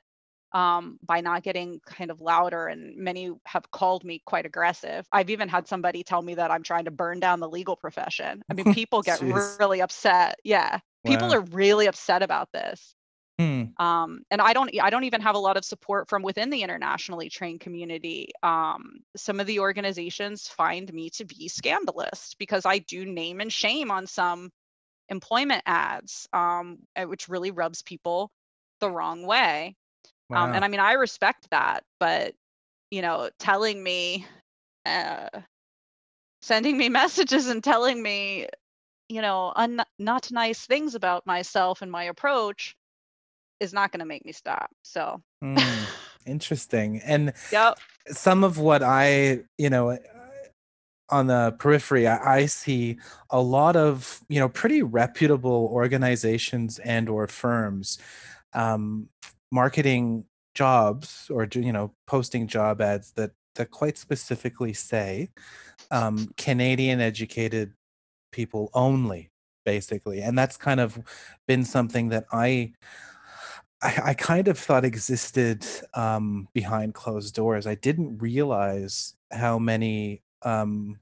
um, by not getting kind of louder, and many have called me quite aggressive. I've even had somebody tell me that I'm trying to burn down the legal profession. I mean, (laughs) people get really upset. Yeah, people are really upset about this. Hmm, Um, and I don't, I don't even have a lot of support from within the internationally trained community. Um, some of the organizations find me to be scandalous because I do name and shame on some employment ads, um, which really rubs people the wrong way. Um, and. I mean, I respect that, but you know, telling me, uh, sending me (laughs) messages and telling me, you know, un- not nice things about myself and my approach is not going to make me stop. So, Hmm, interesting. And (laughs) yep. some of what I, you know, on the periphery, I, I see a lot of, you know, pretty reputable organizations and or firms um, marketing jobs or you know posting job ads that that quite specifically say um, Canadian educated people only, basically, and that's kind of been something that I I, kind of thought existed um, behind closed doors. I didn't realize how many um,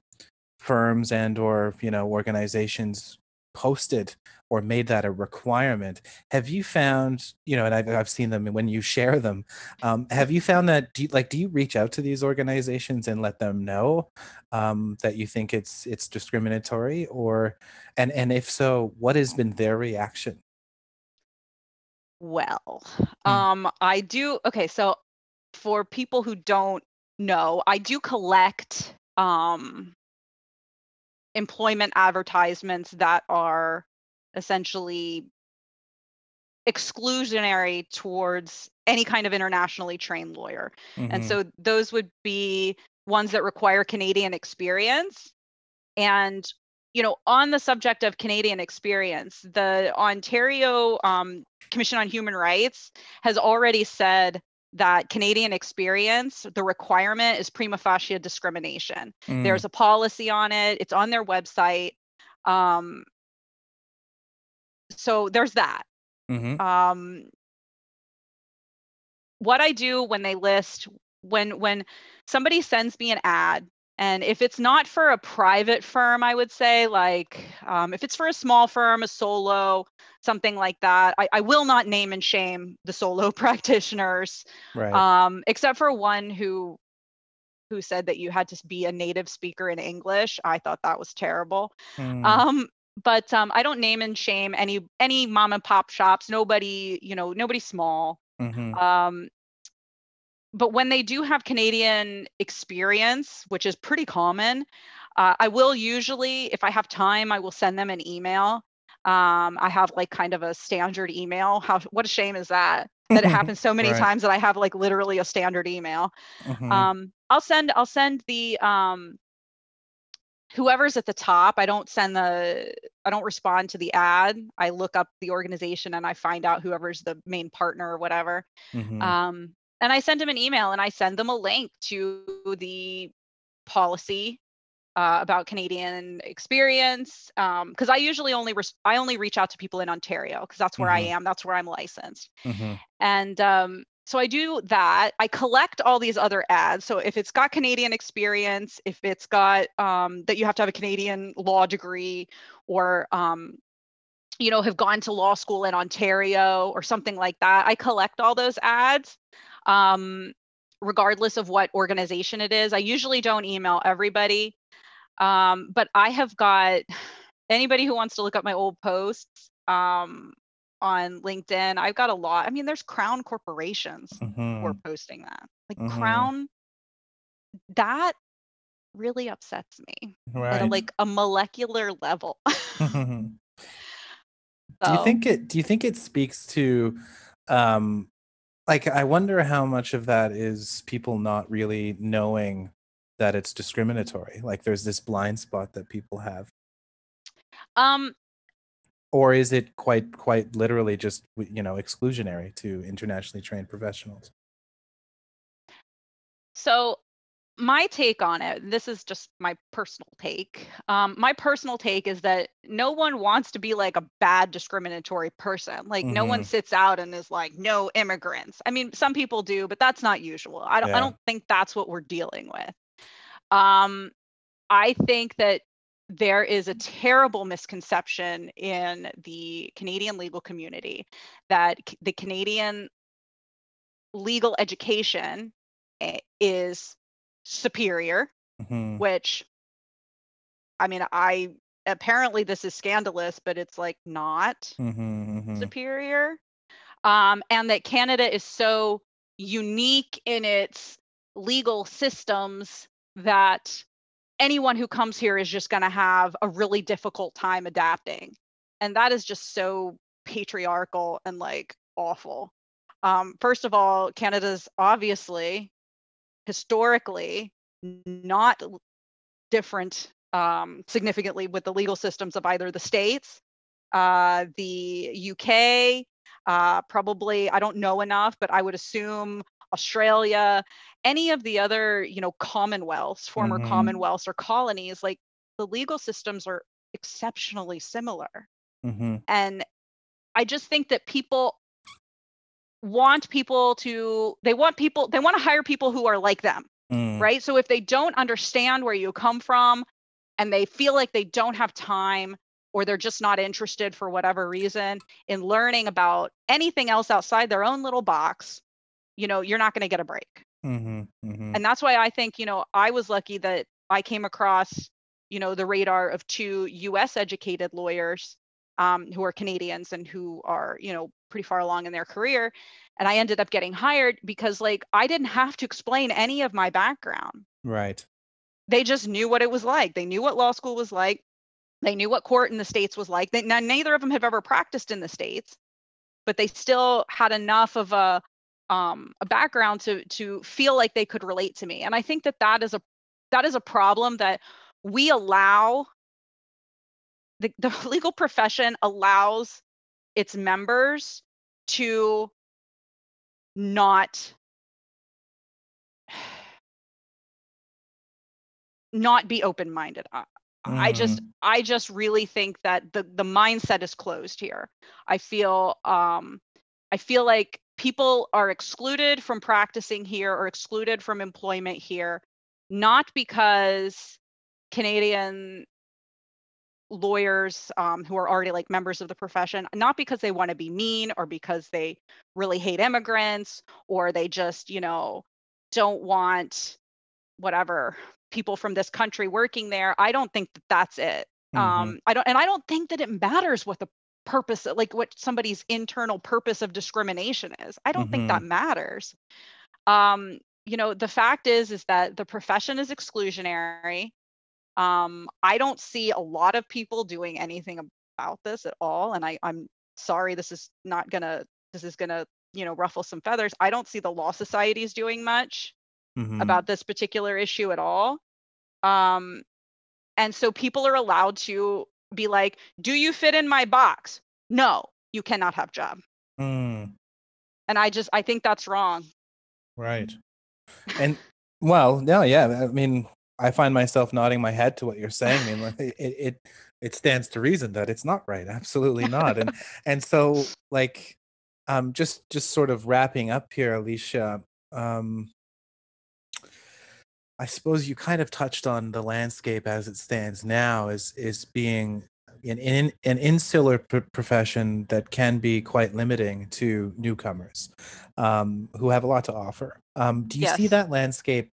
firms and or you know organizations posted or made that a requirement have you found you know and i've, I've seen them when you share them um, have you found that do you, like do you reach out to these organizations and let them know um, that you think it's it's discriminatory or and and if so what has been their reaction Well, Hmm. um, I do. Okay, so for people who don't know, I do collect um, employment advertisements that are essentially exclusionary towards any kind of internationally trained lawyer. And Mhm. so those would be ones that require Canadian experience. And you know, on the subject of Canadian experience, the Ontario um, Commission on Human Rights has already said that Canadian experience, the requirement is prima facie discrimination. Mm. There's a policy on it. It's on their website. Um, so there's that. Mhm. Um, what I do when they list when when somebody sends me an ad, and if it's not for a private firm, I would say like um, if it's for a small firm, a solo, something like that, I, I will not name and shame the solo (laughs) practitioners right. um, except for one who who said that you had to be a native speaker in English. I thought that was terrible. Mm. Um, but um, I don't name and shame any any mom and pop shops. Nobody, you know, nobody small. Mhm. Um, but when they do have Canadian experience, which is pretty common, uh, I will usually, if I have time, I will send them an email. Um, I have like kind of a standard email. How what a shame is that that it (laughs) happens so many Right. times that I have like literally a standard email. Mhm. Um, I'll send I'll send the um, whoever's at the top. I don't send the I don't respond to the ad. I look up the organization and I find out whoever's the main partner or whatever. Mhm. Um, and I send them an email and I send them a link to the policy uh, about Canadian experience. Because I usually only res- I only reach out to people in Ontario because that's where I Mhm. am. That's where I'm licensed. Mhm. And um, so I do that. I collect all these other ads. So if it's got Canadian experience, if it's got um, that you have to have a Canadian law degree or um, you know have gone to law school in Ontario or something like that, I collect all those ads. Um, regardless of what organization it is. I usually don't email everybody, um, but I have got anybody who wants to look up my old posts um, on LinkedIn. I've got a lot. I mean, there's Crown corporations who are posting that. Like Mhm. Crown, that really upsets me at a, like a molecular level. Mhm. (laughs) (laughs) Do you think it? Do you think it speaks to, um, like I wonder how much of that is people not really knowing that it's discriminatory. Like there's this blind spot that people have, um, or is it quite quite literally just you know exclusionary to internationally trained professionals? So, my take on it, this is just my personal take. Um, my personal take is that no one wants to be like a bad discriminatory person. Like, no one Mhm. sits out and is like, no immigrants. I mean, some people do, but that's not usual. I don't, I don't think that's what we're dealing with. Um, I think that there is a terrible misconception in the Canadian legal community that the Canadian legal education eh, is superior, Mhm. which I mean, I apparently this is scandalous, but it's like not Mhm, mhm. superior. Um, and that Canada is so unique in its legal systems that anyone who comes here is just going to have a really difficult time adapting. And that is just so patriarchal and like awful. Um, first of all, Canada's obviously historically not different um, significantly with the legal systems of either the states, uh, the UK, uh, probably, I don't know enough, but I would assume Australia, any of the other, you know, commonwealths, former Mhm. commonwealths or colonies, like the legal systems are exceptionally similar. Mhm. And I just think that people want people to, they want people, they want to hire people who are like them Mm. right? So if they don't understand where you come from and they feel like they don't have time or they're just not interested for whatever reason in learning about anything else outside their own little box, you know, you're not going to get a break. Mhm, mhm. And that's why I think, you know, I was lucky that I came across, you know, the radar of two US educated lawyers um, who are Canadians and who are, you know, pretty far along in their career. And I ended up getting hired because, like, I didn't have to explain any of my background Right. they just knew what it was like. They knew what law school was like. They knew what court in the states was like. They, now, neither of them have ever practiced in the states, but they still had enough of a um, a background to to feel like they could relate to me and i think that that is a that is a problem that we allow the, the (laughs) legal profession allows its members to not (sighs) not be open minded mm. i just mm. i just really think that the the mindset is closed here i feel um i feel like people are excluded from practicing here or excluded from employment here not because canadian lawyers um, who are already like members of the profession, not because they want to be mean or because they really hate immigrants or they just, you know, don't want whatever people from this country working there. I don't think that that's it. Mm-hmm. Um, I don't, and I don't think that it matters what the purpose, like what somebody's internal purpose of discrimination is. I don't mm-hmm. think that mm-hmm. matters. Um, you know, the fact is, is that the profession is exclusionary. Um, I don't see a lot of people doing anything about this at all. And I, I'm sorry, this is not gonna, this is gonna, you know, ruffle some feathers. I don't see the law societies doing much mm-hmm. about this particular issue at all. Um, and so people are allowed to be like, do you fit in my box? No, you cannot have job. Mm. And I just, I think that's wrong. Right. And well, no, yeah. I mean, I find myself nodding my head to what you're saying. I mean, it, it it stands to reason that it's not right. Absolutely not. And (laughs) and so like um just just sort of wrapping up here, Alicia. Um I suppose you kind of touched on the landscape as it stands now is is being an, an, an insular p- profession that can be quite limiting to newcomers um, who have a lot to offer. Um, do you yes. see that landscape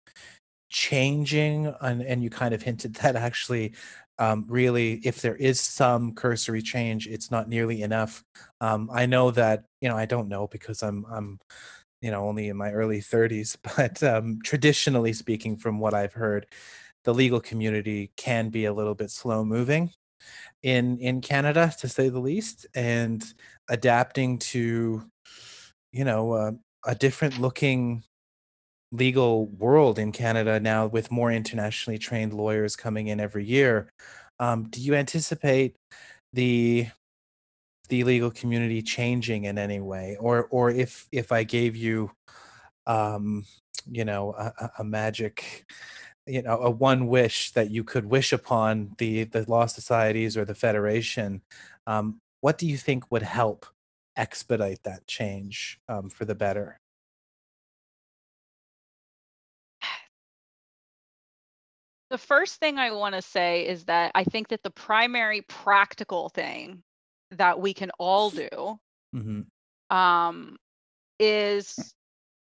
changing and, and you kind of hinted (laughs) that actually um, really if there is some cursory change it's not nearly enough. Um, i know that you know i don't know because i'm i'm you know only in my early 30s (laughs) but um, traditionally speaking from what i've heard the legal community can be a little bit slow moving in in canada to say the least and adapting to you know uh, a different looking legal world in Canada now with more internationally trained lawyers coming in every year. Um, do you anticipate the the legal community changing in any way, or or if if I gave you, um, you know, a, a magic, you know, a one wish that you could wish upon the the law societies or the federation, um, what do you think would help expedite that change um, for the better? The first thing I want to say is that I think that the primary practical thing that we can all do mm-hmm. um, is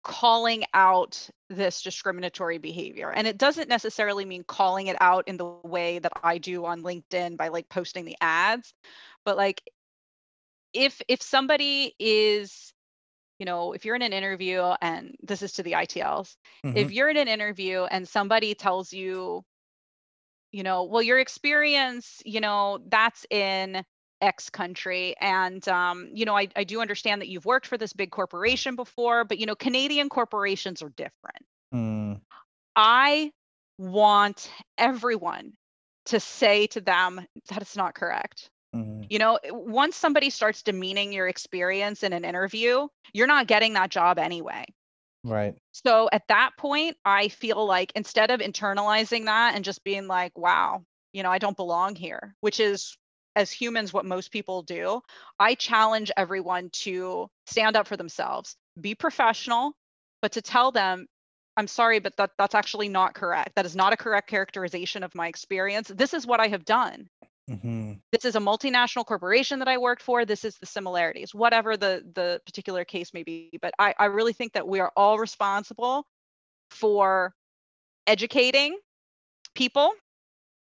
calling out this discriminatory behavior. And it doesn't necessarily mean calling it out in the way that I do on LinkedIn by like posting the ads, but like if if somebody is you know, if you're in an interview and this is to the ITLs, mm-hmm. if you're in an interview and somebody tells you you know, well, your experience, you know, that's in X country. And, um, you know, I, I do understand that you've worked for this big corporation before, but, you know, Canadian corporations are different. Mm. I want everyone to say to them that it's not correct. Mm-hmm. You know, once somebody starts demeaning your experience in an interview, you're not getting that job anyway. Right. So at that point, I feel like instead of internalizing that and just being like, wow, you know, I don't belong here, which is as humans what most people do, I challenge everyone to stand up for themselves, be professional, but to tell them, I'm sorry, but that, that's actually not correct. That is not a correct characterization of my experience. This is what I have done. Mm-hmm. This is a multinational corporation that I worked for. This is the similarities, whatever the the particular case may be. But I, I really think that we are all responsible for educating people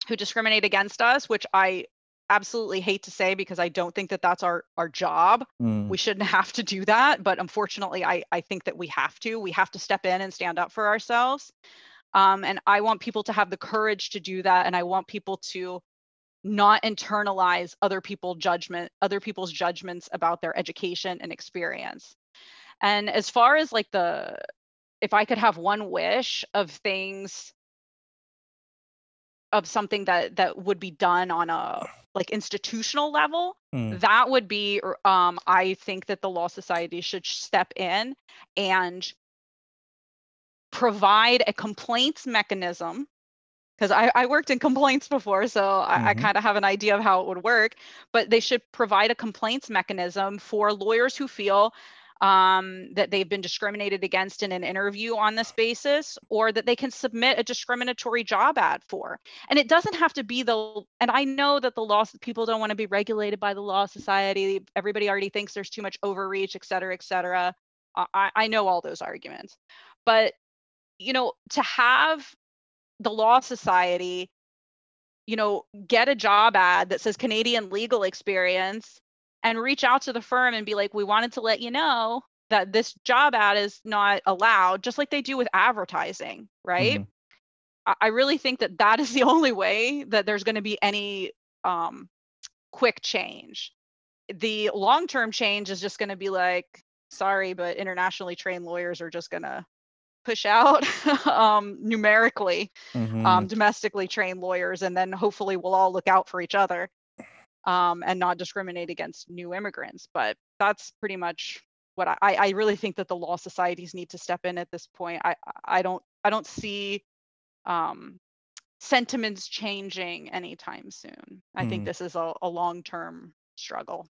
who discriminate against us, which I absolutely hate to say because I don't think that that's our our job. Mm. We shouldn't (laughs) have to do that, but unfortunately, I I think that we have to. We have to step in and stand up for ourselves. Um, and I want people to have the courage to do that, and I want people to not internalize other people judgment other people's judgments about their education and experience And as far as like the if I could have one wish of things of something that that would be done on a like institutional level Mm. that would be um i think that the law society should step in and provide a complaints mechanism because I, I worked in complaints before so i, I Mhm. kind of have an idea of how it would work but they should provide a complaints mechanism for lawyers who feel um, that they've been discriminated against in an interview on this basis or that they can submit a discriminatory job ad for. And it doesn't have to be the and i know that the law people don't want to be regulated by the law society everybody already thinks there's too much overreach et cetera et cetera. I, I know all those arguments. But you know to have the law society you know get a job ad that says canadian legal experience and reach out to the firm and be like we wanted to let you know that this job ad is not allowed just like they do with advertising right Mhm. I- I really think that that is the (laughs) only way that there's going to be any um, quick change. The long term change is just going to be like, sorry, but internationally trained lawyers are just going to push out (laughs) um, numerically Mhm. um, domestically trained lawyers, and then hopefully we'll all look out for each other um, and not discriminate against new immigrants. But that's pretty much what I, I really think that the law societies need to step in at this point. I I don't I don't see um, sentiments changing anytime soon. I think Mm. this is a, a long term struggle.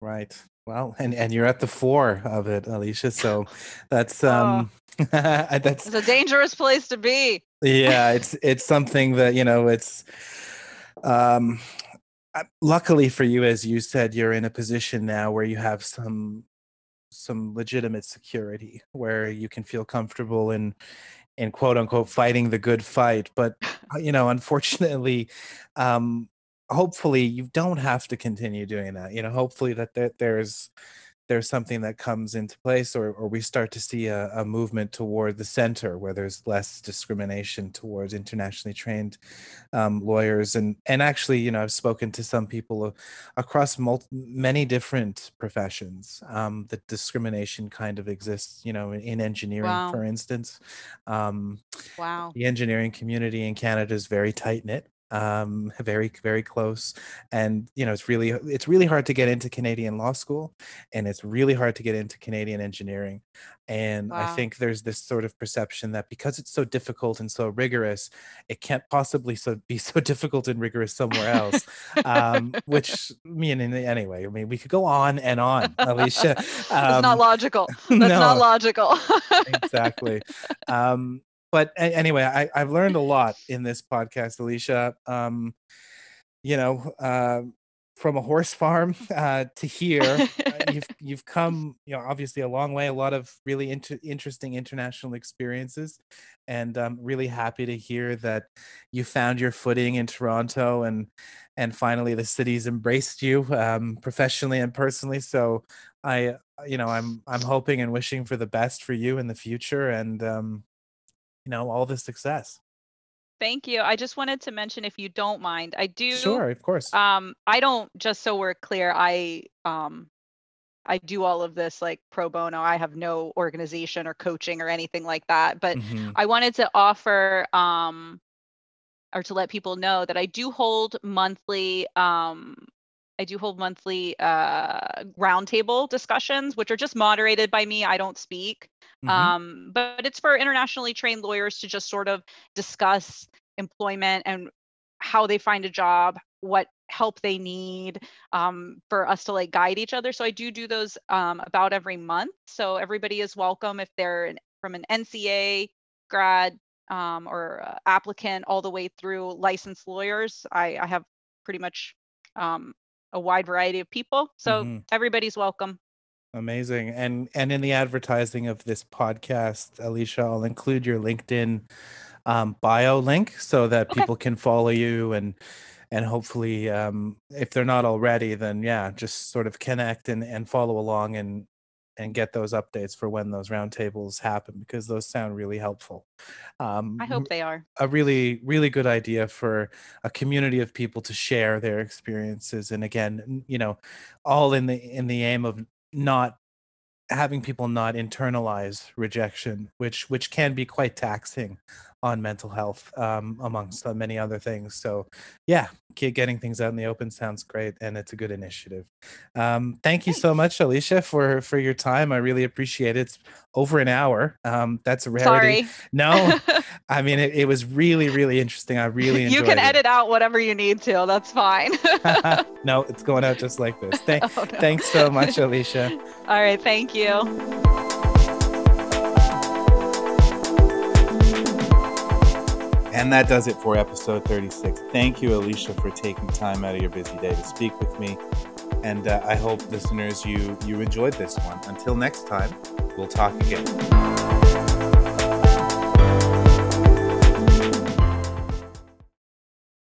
Right. Well, and and you're at the fore of it, Alicia. So (laughs) that's Oh. um (laughs) that's It's a dangerous place to be. yeah, (laughs) it's it's something that, you know, it's um luckily for you as you said you're in a position now where you have some some legitimate security where you can feel comfortable in in quote unquote fighting the good fight but uh, you know unfortunately um hopefully you don't have to continue doing that you know hopefully that there, there's there's something that comes into place or, or we start to see a, a movement toward the center where there's less discrimination towards internationally trained um, lawyers and and actually you know i've spoken to some people across many different professions um, that discrimination kind of exists you know in, in engineering Wow. for instance um, Wow. the engineering community in Canada is very tight knit, um, very very close, and you know it's really it's really hard to get into Canadian law school, and it's really hard to get into Canadian engineering, and I think there's this sort of perception that because it's so difficult and so rigorous, it can't possibly so be so (laughs) difficult and rigorous somewhere else. um, which (laughs) I mean, anyway, I mean, we could go on and on, (laughs) Alicia. That's not Um, logical. That's not logical. exactly. Um, but anyway, I, I've learned a lot (laughs) in this podcast, Alicia. Um, you know, uh, from a horse farm (laughs) uh, to here, uh, (laughs) you've you've come, you know, obviously a long way. A lot of really inter- interesting international experiences, and I'm really happy to hear that you found your footing in Toronto and and finally the city's embraced you um, professionally and personally. So I, you know, I'm I'm hoping and wishing for the best for you in the future, and um, you know, all the success. Thank you. I just wanted to mention, if you don't mind, I do. Sure, of course. Um, I don't. Just so we're clear, I um, I do all of this like pro bono. I have no organization or coaching or anything like that. But Mhm. I wanted to offer um, or to let people know that I do hold monthly um, I do hold monthly uh, roundtable discussions, which are just moderated by me. I don't speak, Mhm. um, but it's for internationally trained lawyers to just sort of discuss employment and how they find a job, what help they need, um, for us to like guide each other. So I do do those um, about every month. So everybody is welcome if they're an, from an NCA grad um, or uh, applicant all the way through licensed lawyers. I, I have pretty much um, a wide variety of people. So Mhm. everybody's welcome. Amazing. And and in the advertising of this podcast, Alicia, I'll include your LinkedIn um, bio link so that Okay. people can follow you and and hopefully um, if they're not already, then yeah, just sort of connect and, and follow along and and get those updates for when those roundtables happen because those sound really helpful. Um, I hope they are. a really really good idea for a community of people to share their experiences and again you know all in the in the aim of not having people not internalize rejection, which which can be quite taxing on mental health, um, amongst uh, many other things. So, yeah, getting things out in the open sounds great, and it's a good initiative. Um, thank you so much, Alicia, for for your time. I really appreciate it. It's over an hour. Um, that's a rarity. Sorry. No, (laughs) I mean it, it, was really really interesting. I really enjoyed You can it. edit out whatever you need to. That's fine. (laughs) (laughs) no, it's going out just like this. Th- oh, no. Thanks so much, Alicia. All right, thank you. And that does it for episode 36. Thank you, Alicia, for taking time out of your busy day to speak with me. And uh, I hope, listeners, you you enjoyed this one. Until next time, we'll talk again.